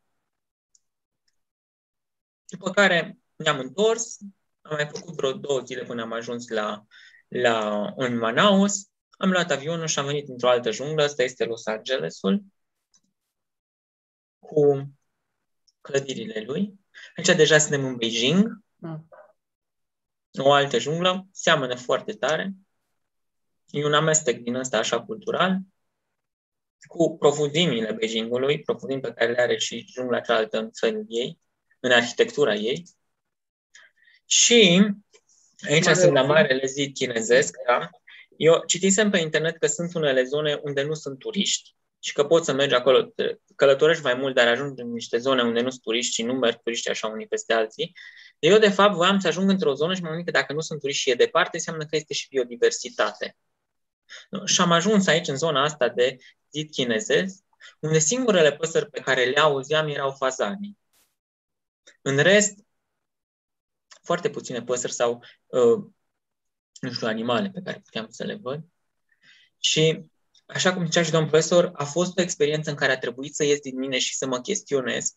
După care ne-am întors, am mai făcut vreo două zile până am ajuns la, la în Manaus, am luat avionul și am venit într-o altă junglă, asta este Los Angelesul, cu clădirile lui. Aici deja suntem în Beijing, mm. o altă junglă, seamănă foarte tare. E un amestec din ăsta așa cultural, cu profunzimile Beijingului, profunzimi pe care le are și jungla cealaltă în felul ei, în arhitectura ei. Și aici Mare sunt la marele zid chinezesc, da? Eu citisem pe internet că sunt unele zone unde nu sunt turiști și că poți să mergi acolo, călătorești mai mult, dar ajungi în niște zone unde nu sunt turiști și nu merg turiști așa unii peste alții. Eu, de fapt, voiam să ajung într-o zonă și m-am că dacă nu sunt turiști și e departe, înseamnă că este și biodiversitate. Și am ajuns aici, în zona asta de zid chinezesc, unde singurele păsări pe care le auzeam erau fazanii. În rest, foarte puține păsări sau, uh, nu știu, animale pe care puteam să le văd. Și așa cum zicea și domnul profesor, a fost o experiență în care a trebuit să ies din mine și să mă chestionez,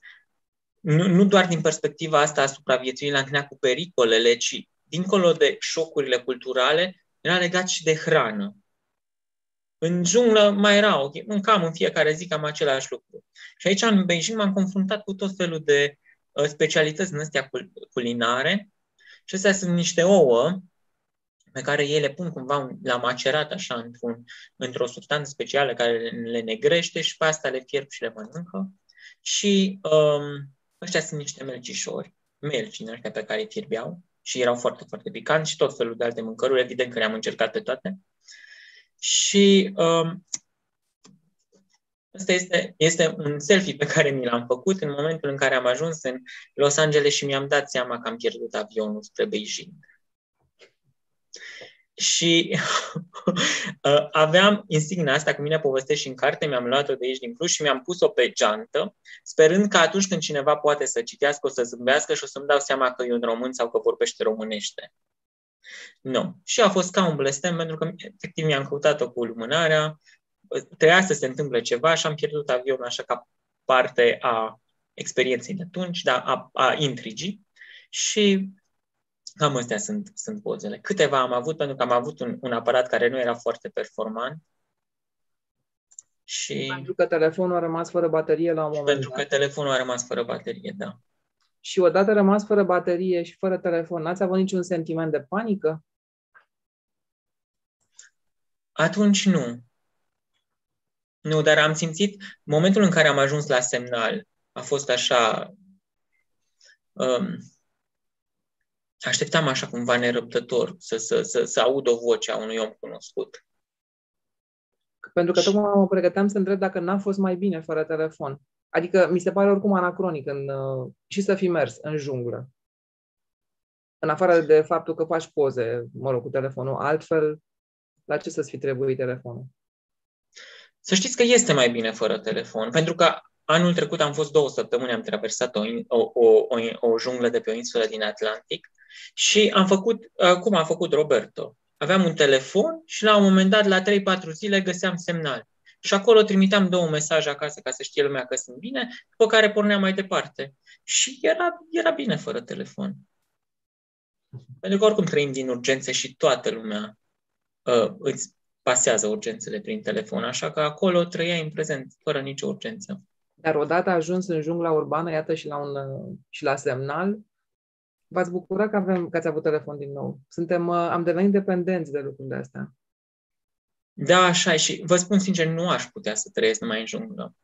nu, nu doar din perspectiva asta a supraviețuirii la întâlnirea cu pericolele, ci dincolo de șocurile culturale, era legat și de hrană. În junglă mai era, ok, mâncam în fiecare zi cam același lucru. Și aici în Beijing m-am confruntat cu tot felul de uh, specialități în astea culinare și astea sunt niște ouă pe care ei le pun cumva la macerat așa într-un, într-o substanță specială care le negrește și pe asta le fierb și le mănâncă. Și um, ăștia sunt niște melcișori, melci din ăștia pe care îi fierbeau și erau foarte, foarte picanți și tot felul de alte mâncăruri, evident că le-am încercat pe toate. Și um, Asta este, este un selfie pe care mi l-am făcut în momentul în care am ajuns în Los Angeles și mi-am dat seama că am pierdut avionul spre Beijing și uh, aveam insigna asta cu mine povestesc și în carte, mi-am luat-o de aici din plus și mi-am pus-o pe geantă, sperând că atunci când cineva poate să citească, o să zâmbească și o să-mi dau seama că e un român sau că vorbește românește. Nu. Și a fost ca un blestem pentru că efectiv mi-am căutat-o cu lumânarea, trebuia să se întâmple ceva și am pierdut avionul așa ca parte a experienței de atunci, da, a, a intrigii. Și cam astea sunt, sunt pozele. Câteva am avut, pentru că am avut un, un aparat care nu era foarte performant. Și pentru că telefonul a rămas fără baterie la un moment pentru dat. că telefonul a rămas fără baterie, da. Și odată rămas fără baterie și fără telefon, n-ați avut niciun sentiment de panică? Atunci nu. Nu, dar am simțit, momentul în care am ajuns la semnal, a fost așa, um, așteptam așa cumva nerăbdător să, să, să, să aud o voce a unui om cunoscut. Pentru că tocmai mă pregăteam să întreb dacă n-a fost mai bine fără telefon. Adică mi se pare oricum anacronic în, uh, și să fi mers în junglă. În afară de faptul că faci poze, mă rog, cu telefonul. Altfel, la ce să-ți fi trebuit telefonul? Să știți că este mai bine fără telefon, pentru că anul trecut am fost două săptămâni, am traversat o, o, o, o, o junglă de pe o insulă din Atlantic și am făcut, uh, cum a făcut Roberto. Aveam un telefon și la un moment dat, la 3-4 zile, găseam semnal. Și acolo trimiteam două mesaje acasă ca să știe lumea că sunt bine, după care porneam mai departe. Și era, era bine fără telefon. Pentru că oricum trăim din urgențe și toată lumea uh, îți pasează urgențele prin telefon, așa că acolo trăia în prezent, fără nicio urgență. Dar odată ajuns în jungla urbană, iată și la, un, și la semnal, v-ați bucurat că, avem, că ați avut telefon din nou. Suntem, uh, am devenit dependenți de lucrurile astea. Da, așa e. Și vă spun sincer, nu aș putea să trăiesc numai în junglă.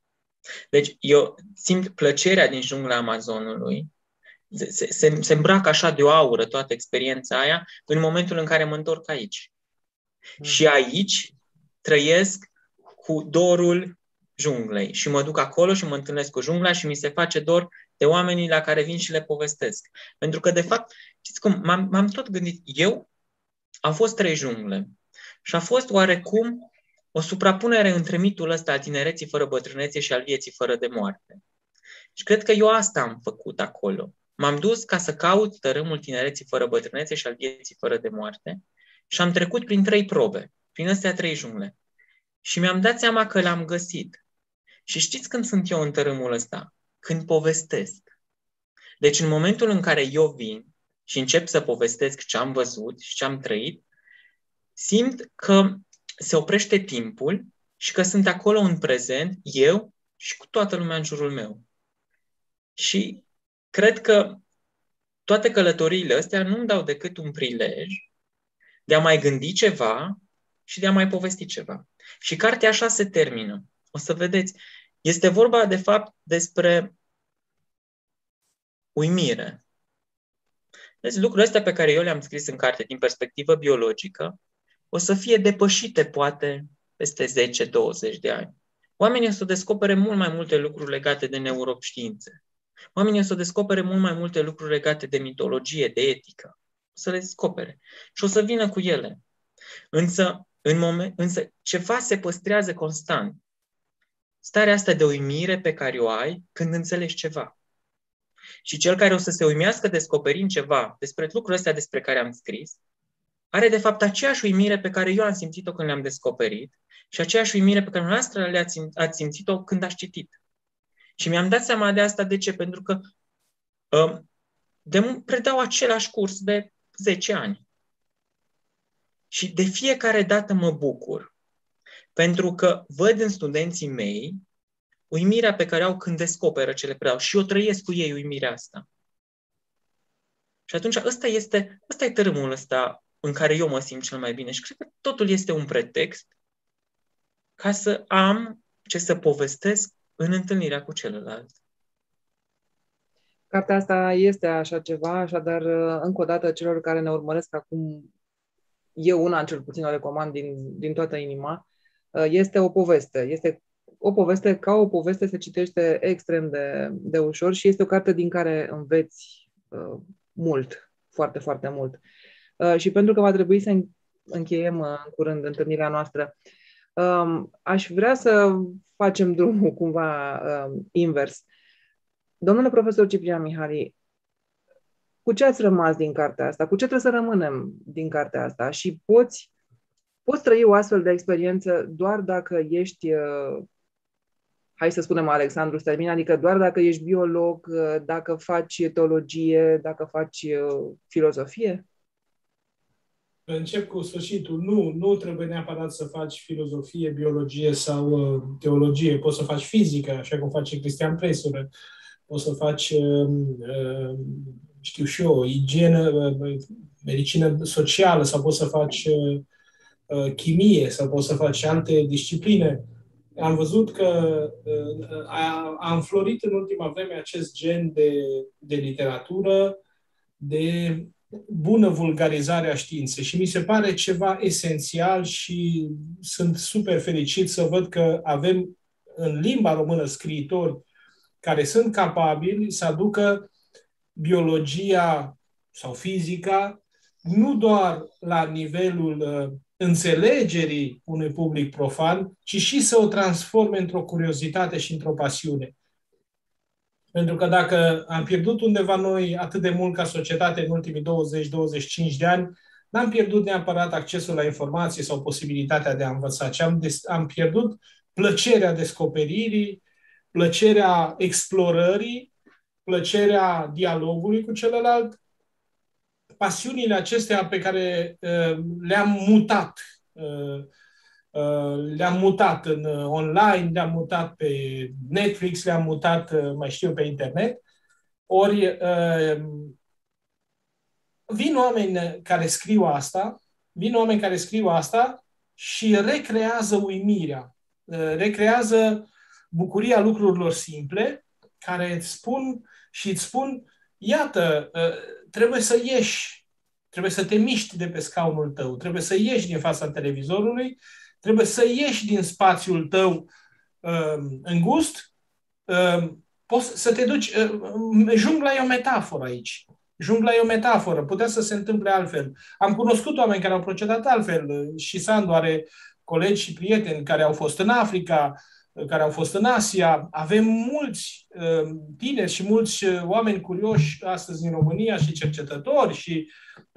Deci eu simt plăcerea din jungla Amazonului. Se, se, se îmbracă așa de o aură toată experiența aia în momentul în care mă întorc aici. Mm. Și aici trăiesc cu dorul junglei și mă duc acolo și mă întâlnesc cu jungla și mi se face dor de oamenii la care vin și le povestesc. Pentru că, de fapt, știți cum, m-am, m-am tot gândit, eu am fost trei jungle și a fost oarecum o suprapunere între mitul ăsta al tinereții fără bătrânețe și al vieții fără de moarte. Și cred că eu asta am făcut acolo. M-am dus ca să caut tărâmul tinereții fără bătrânețe și al vieții fără de moarte și am trecut prin trei probe, prin astea trei jungle. Și mi-am dat seama că l-am găsit. Și știți când sunt eu în tărâmul ăsta? Când povestesc. Deci în momentul în care eu vin și încep să povestesc ce am văzut și ce am trăit, simt că se oprește timpul și că sunt acolo în prezent, eu și cu toată lumea în jurul meu. Și cred că toate călătoriile astea nu-mi dau decât un prilej de a mai gândi ceva și de a mai povesti ceva. Și cartea așa se termină. O să vedeți. Este vorba, de fapt, despre uimire. Deci lucrurile astea pe care eu le-am scris în carte din perspectivă biologică o să fie depășite, poate, peste 10-20 de ani. Oamenii o să descopere mult mai multe lucruri legate de neuroștiințe. Oamenii o să descopere mult mai multe lucruri legate de mitologie, de etică. O să le descopere. Și o să vină cu ele. Însă, în moment, însă ceva se păstrează constant. Starea asta de uimire pe care o ai când înțelegi ceva. Și cel care o să se uimească descoperind ceva despre lucrurile astea despre care am scris, are de fapt aceeași uimire pe care eu am simțit-o când le-am descoperit și aceeași uimire pe care noastră le-ați ați simțit-o când ați citit. Și mi-am dat seama de asta de ce? Pentru că um, de, predau același curs de 10 ani. Și de fiecare dată mă bucur. Pentru că văd în studenții mei uimirea pe care au când descoperă ce le predau. Și eu trăiesc cu ei uimirea asta. Și atunci ăsta este, ăsta e tărâmul ăsta în care eu mă simt cel mai bine. Și cred că totul este un pretext ca să am ce să povestesc în întâlnirea cu celălalt. Cartea asta este așa ceva, așadar, încă o dată, celor care ne urmăresc acum, eu una cel puțin o recomand din, din toată inima, este o poveste. Este o poveste, ca o poveste, se citește extrem de, de ușor și este o carte din care înveți uh, mult, foarte, foarte mult. Uh, și pentru că va trebui să încheiem uh, în curând întâlnirea noastră, um, aș vrea să facem drumul cumva um, invers. Domnule profesor Ciprian Mihali, cu ce ați rămas din cartea asta? Cu ce trebuie să rămânem din cartea asta? Și poți, poți trăi o astfel de experiență doar dacă ești, uh, hai să spunem Alexandru Stermin, adică doar dacă ești biolog, dacă faci teologie, dacă faci filozofie? Încep cu sfârșitul. Nu, nu trebuie neapărat să faci filozofie, biologie sau uh, teologie. Poți să faci fizică, așa cum face Cristian Presură. Poți să faci, uh, uh, știu și eu, igienă, uh, medicină socială sau poți să faci uh, uh, chimie sau poți să faci alte discipline. Am văzut că uh, a, a înflorit în ultima vreme acest gen de, de literatură, de bună vulgarizare a științei și mi se pare ceva esențial și sunt super fericit să văd că avem în limba română scriitori care sunt capabili să aducă biologia sau fizica nu doar la nivelul uh, înțelegerii unui public profan, ci și să o transforme într-o curiozitate și într-o pasiune. Pentru că dacă am pierdut undeva noi atât de mult ca societate în ultimii 20-25 de ani, n-am pierdut neapărat accesul la informații sau posibilitatea de a învăța, ci am, des- am pierdut plăcerea descoperirii, plăcerea explorării, plăcerea dialogului cu celălalt, pasiunile acestea pe care uh, le-am mutat uh, Uh, le-am mutat în uh, online, le-am mutat pe Netflix, le-am mutat, uh, mai știu, pe internet. Ori vin oameni care scriu asta, vin oameni care scriu asta și recrează uimirea, recrează bucuria lucrurilor simple, care îți spun și îți spun, iată, trebuie să ieși, trebuie să te miști de pe scaunul tău, trebuie să ieși din fața televizorului Trebuie să ieși din spațiul tău uh, îngust, uh, poți să te duci. Uh, jungla e o metaforă aici. Jungla e o metaforă. Putea să se întâmple altfel. Am cunoscut oameni care au procedat altfel. Și Sandu are colegi și prieteni care au fost în Africa, care au fost în Asia. Avem mulți uh, tineri și mulți uh, oameni curioși astăzi în România și cercetători și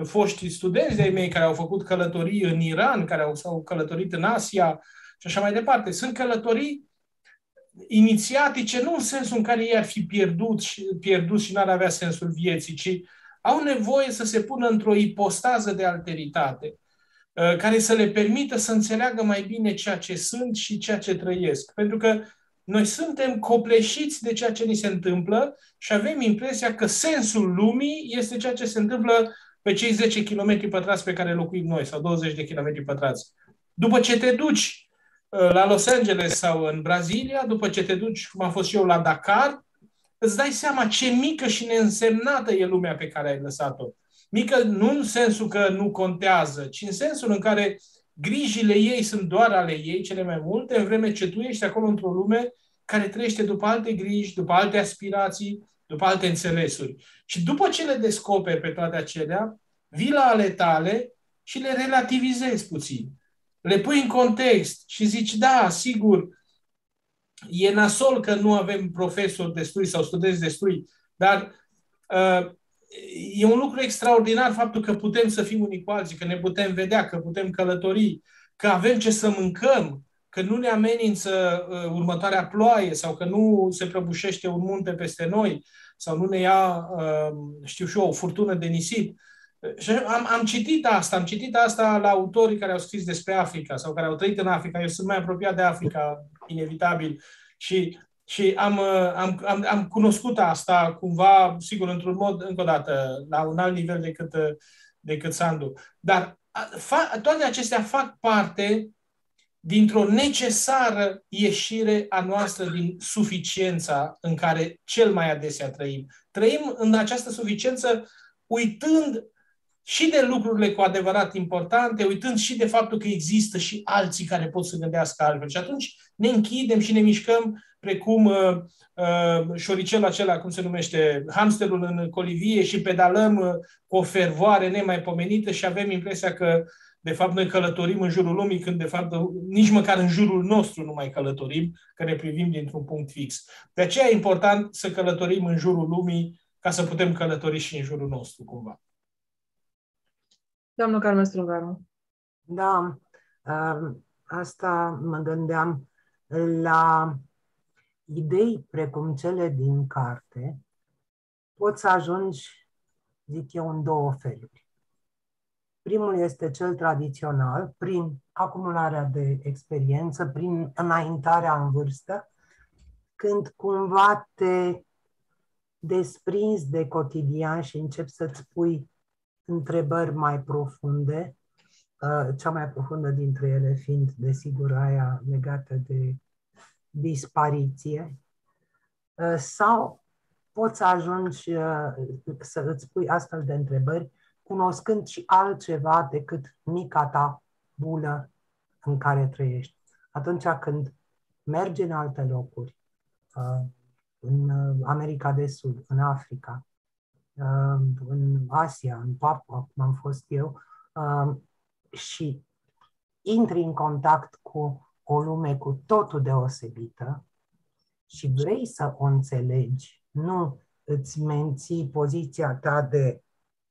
foști studenți de-ai mei care au făcut călătorii în Iran, care au, s-au călătorit în Asia și așa mai departe. Sunt călătorii inițiatice, nu în sensul în care ei ar fi pierdut și, pierdut și n-ar avea sensul vieții, ci au nevoie să se pună într-o ipostază de alteritate uh, care să le permită să înțeleagă mai bine ceea ce sunt și ceea ce trăiesc. Pentru că noi suntem copleșiți de ceea ce ni se întâmplă și avem impresia că sensul lumii este ceea ce se întâmplă pe cei 10 km pătrați pe care locuim noi, sau 20 de km pătrați. După ce te duci uh, la Los Angeles sau în Brazilia, după ce te duci, cum am fost și eu, la Dakar, îți dai seama ce mică și neînsemnată e lumea pe care ai lăsat-o. Mică nu în sensul că nu contează, ci în sensul în care grijile ei sunt doar ale ei, cele mai multe, în vreme ce tu ești acolo într-o lume care trăiește după alte griji, după alte aspirații, după alte înțelesuri. Și după ce le descoperi pe toate acelea, vii la ale tale și le relativizezi puțin. Le pui în context și zici, da, sigur, e nasol că nu avem profesori destui sau studenți destui, dar uh, e un lucru extraordinar faptul că putem să fim unii cu alții, că ne putem vedea, că putem călători, că avem ce să mâncăm, că nu ne amenință uh, următoarea ploaie sau că nu se prăbușește un munte peste noi sau nu ne ia, uh, știu și eu, o furtună de nisip. Și am, am citit asta, am citit asta la autorii care au scris despre Africa sau care au trăit în Africa. Eu sunt mai apropiat de Africa, inevitabil. Și, și am, am, am, am cunoscut asta cumva, sigur, într-un mod, încă o dată, la un alt nivel decât, decât Sandu. Dar fa, toate acestea fac parte dintr-o necesară ieșire a noastră din suficiența în care cel mai adesea trăim. Trăim în această suficiență uitând și de lucrurile cu adevărat importante, uitând și de faptul că există și alții care pot să gândească altfel. Și atunci ne închidem și ne mișcăm precum uh, uh, șoricelul acela, cum se numește, hamsterul în colivie și pedalăm uh, cu o fervoare nemaipomenită și avem impresia că de fapt noi călătorim în jurul lumii, când de fapt nici măcar în jurul nostru nu mai călătorim, că ne privim dintr-un punct fix. De aceea e important să călătorim în jurul lumii ca să putem călători și în jurul nostru, cumva. Doamna Carmen Strungaru. Da, asta mă gândeam la idei precum cele din carte poți să ajungi, zic eu, în două feluri. Primul este cel tradițional, prin acumularea de experiență, prin înaintarea în vârstă, când cumva te desprinzi de cotidian și începi să-ți pui întrebări mai profunde, uh, cea mai profundă dintre ele fiind, desigur, aia legată de dispariție, uh, sau poți să ajungi uh, să îți pui astfel de întrebări cunoscând și altceva decât mica ta bulă în care trăiești. Atunci când mergi în alte locuri, în America de Sud, în Africa, în Asia, în Papua, cum am fost eu, și intri în contact cu o lume cu totul deosebită și vrei să o înțelegi, nu îți menții poziția ta de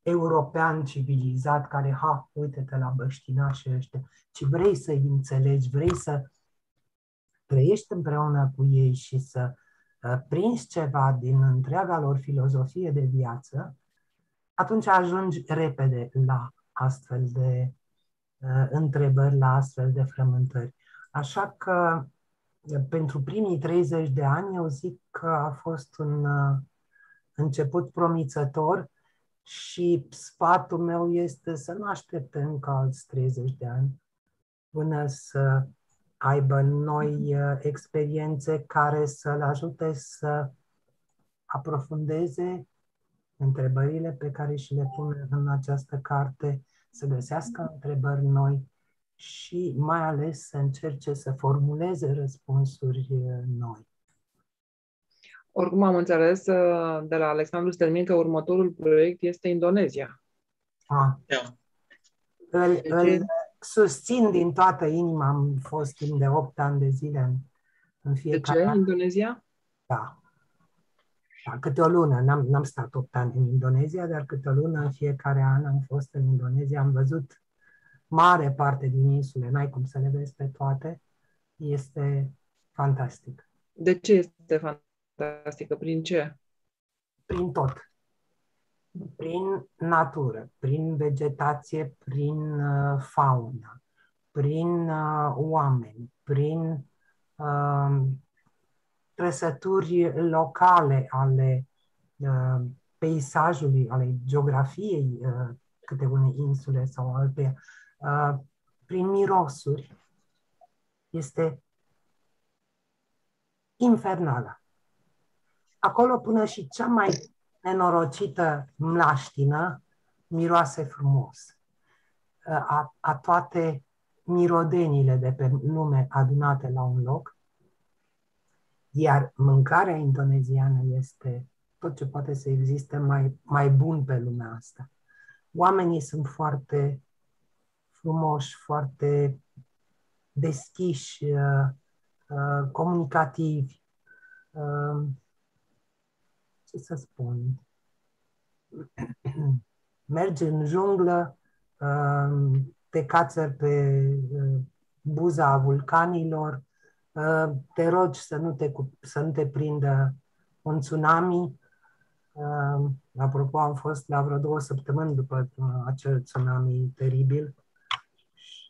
european civilizat care, ha, uite-te la băștinașii ăștia, ci vrei să-i înțelegi, vrei să trăiești împreună cu ei și să uh, prinzi ceva din întreaga lor filozofie de viață, atunci ajungi repede la astfel de uh, întrebări, la astfel de frământări. Așa că pentru primii 30 de ani eu zic că a fost un uh, început promițător și sfatul meu este să nu aștepte încă alți 30 de ani până să aibă noi uh, experiențe care să-l ajute să aprofundeze întrebările pe care și le pune în această carte, să găsească întrebări noi și mai ales să încerce să formuleze răspunsuri uh, noi. Oricum am înțeles uh, de la Alexandru Stelmin că următorul proiect este Indonezia. Ah. Da. Îl, îl susțin din toată inima, am fost timp de 8 ani de zile în, în fiecare De ce? Indonezia? Da. Da, câte o lună. N-am, n-am stat 8 ani în Indonezia, dar câte o lună în fiecare an am fost în Indonezia. Am văzut mare parte din insule, n-ai cum să le vezi pe toate. Este fantastic. De ce este fantastic? fantastică? Prin ce? Prin tot. Prin natură, prin vegetație, prin uh, faună, prin uh, oameni, prin uh, trăsături locale ale uh, peisajului, ale geografiei uh, câte unei insule sau alte, uh, prin mirosuri, este infernală acolo până și cea mai nenorocită mlaștină miroase frumos. A, a toate mirodenile de pe lume adunate la un loc, iar mâncarea indoneziană este tot ce poate să existe mai, mai bun pe lumea asta. Oamenii sunt foarte frumoși, foarte deschiși, uh, uh, comunicativi, uh, ce să spun, mergi în junglă, um, te cațări pe uh, buza vulcanilor, uh, te rogi să nu te, să nu te prindă un tsunami. Um, apropo, am fost la vreo două săptămâni după uh, acel tsunami teribil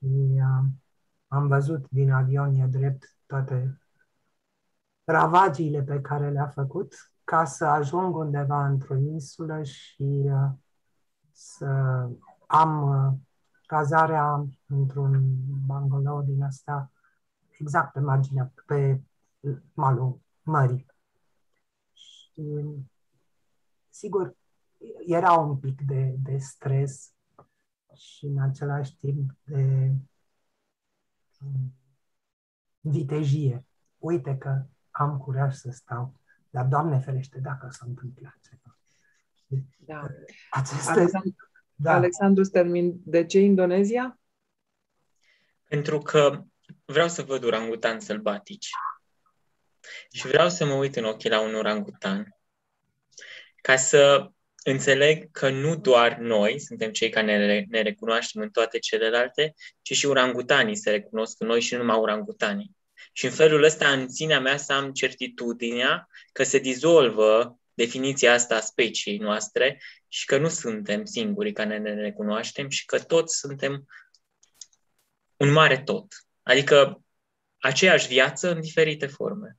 și am văzut din avion e drept toate ravagiile pe care le-a făcut ca să ajung undeva într-o insulă și uh, să am uh, cazarea într-un bungalow din asta exact pe marginea, pe malul mării. Și, sigur, era un pic de, de stres și în același timp de um, vitejie. Uite că am curaj să stau dar, Doamne ferește, dacă s-a întâmplat ceva. Da. Aceste... Alexandru, da. Alexandru Stermin, de ce Indonezia? Pentru că vreau să văd urangutan sălbatici. Și vreau să mă uit în ochii la un orangutan ca să înțeleg că nu doar noi suntem cei care ne, ne recunoaștem în toate celelalte, ci și urangutanii se recunosc în noi și nu numai urangutanii. Și în felul ăsta, în sinea mea, să am certitudinea că se dizolvă definiția asta a speciei noastre și că nu suntem singuri care ne recunoaștem și că toți suntem un mare tot. Adică aceeași viață în diferite forme.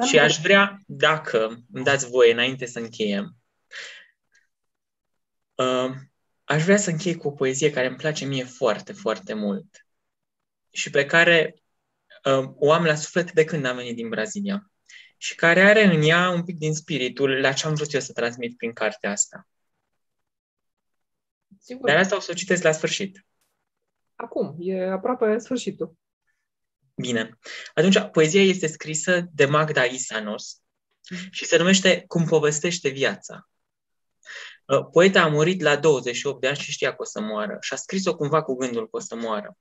Stăm și aș vrea, dacă îmi dați voie înainte să încheiem, uh, aș vrea să închei cu o poezie care îmi place mie foarte, foarte mult și pe care uh, o am la suflet de când am venit din Brazilia și care are în ea un pic din spiritul la ce am vrut eu să transmit prin cartea asta. Sigur. Dar asta o să o citesc la sfârșit. Acum, e aproape sfârșitul. Bine. Atunci, poezia este scrisă de Magda Isanos și se numește Cum povestește viața. Uh, poeta a murit la 28 de ani și știa că o să moară și a scris-o cumva cu gândul că o să moară.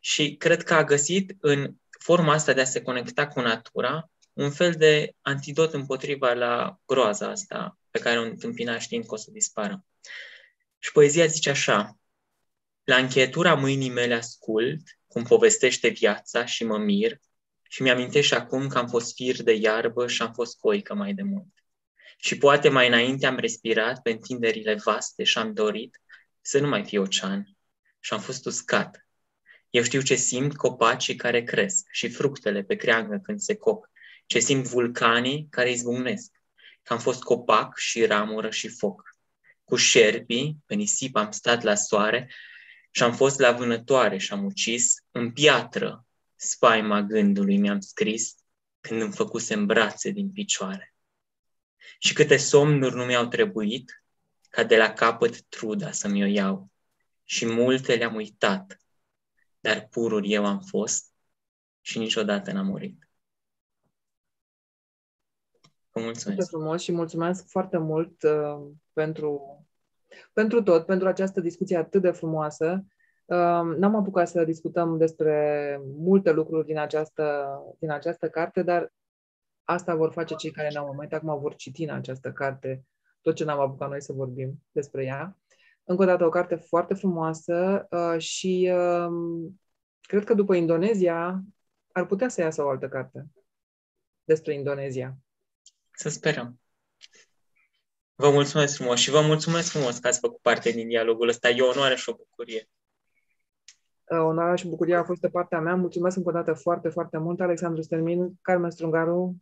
Și cred că a găsit în forma asta de a se conecta cu natura un fel de antidot împotriva la groaza asta pe care o întâmpina știind că o să dispară. Și poezia zice așa, la încheietura mâinii mele ascult cum povestește viața și mă mir și mi-amintește acum că am fost fir de iarbă și am fost coică mai de mult. Și poate mai înainte am respirat pe întinderile vaste și am dorit să nu mai fie ocean. Și am fost uscat. Eu știu ce simt copacii care cresc și fructele pe creangă când se cop, ce simt vulcanii care izbucnesc. Că am fost copac și ramură și foc. Cu șerpii, pe nisip am stat la soare și am fost la vânătoare și am ucis în piatră spaima gândului mi-am scris când îmi făcusem brațe din picioare. Și câte somnuri nu mi-au trebuit ca de la capăt truda să-mi o iau. Și multe le-am uitat, dar purul eu am fost și niciodată n-am murit. Vă mulțumesc. Foarte frumos și mulțumesc foarte mult uh, pentru pentru tot, pentru această discuție atât de frumoasă. Um, n-am apucat să discutăm despre multe lucruri din această, din această carte, dar asta vor face cei care ne-au urmărit acum, vor citi în această carte tot ce n-am apucat noi să vorbim despre ea. Încă o dată, o carte foarte frumoasă uh, și um, cred că după Indonezia ar putea să iasă o altă carte despre Indonezia. Să sperăm. Vă mulțumesc frumos și vă mulțumesc frumos că ați făcut parte din dialogul ăsta. E o onoare și o bucurie. Onoarea și bucuria a fost de partea mea. Mulțumesc încă o dată foarte, foarte mult, Alexandru Stelmin, Carmen Strungaru.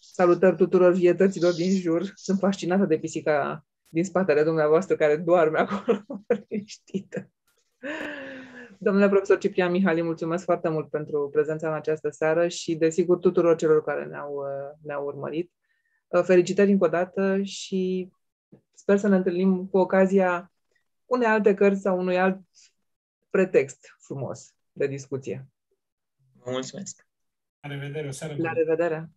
Salutări tuturor vietăților din jur. Sunt fascinată de pisica din spatele dumneavoastră care doarme acolo, liniștită. Domnule profesor Ciprian Mihali, mulțumesc foarte mult pentru prezența în această seară și, desigur, tuturor celor care ne-au, ne-au urmărit. Uh, felicitări încă o dată și sper să ne întâlnim cu ocazia unei alte cărți sau unui alt pretext frumos de discuție. Vă mulțumesc! La revedere! O seară La revedere!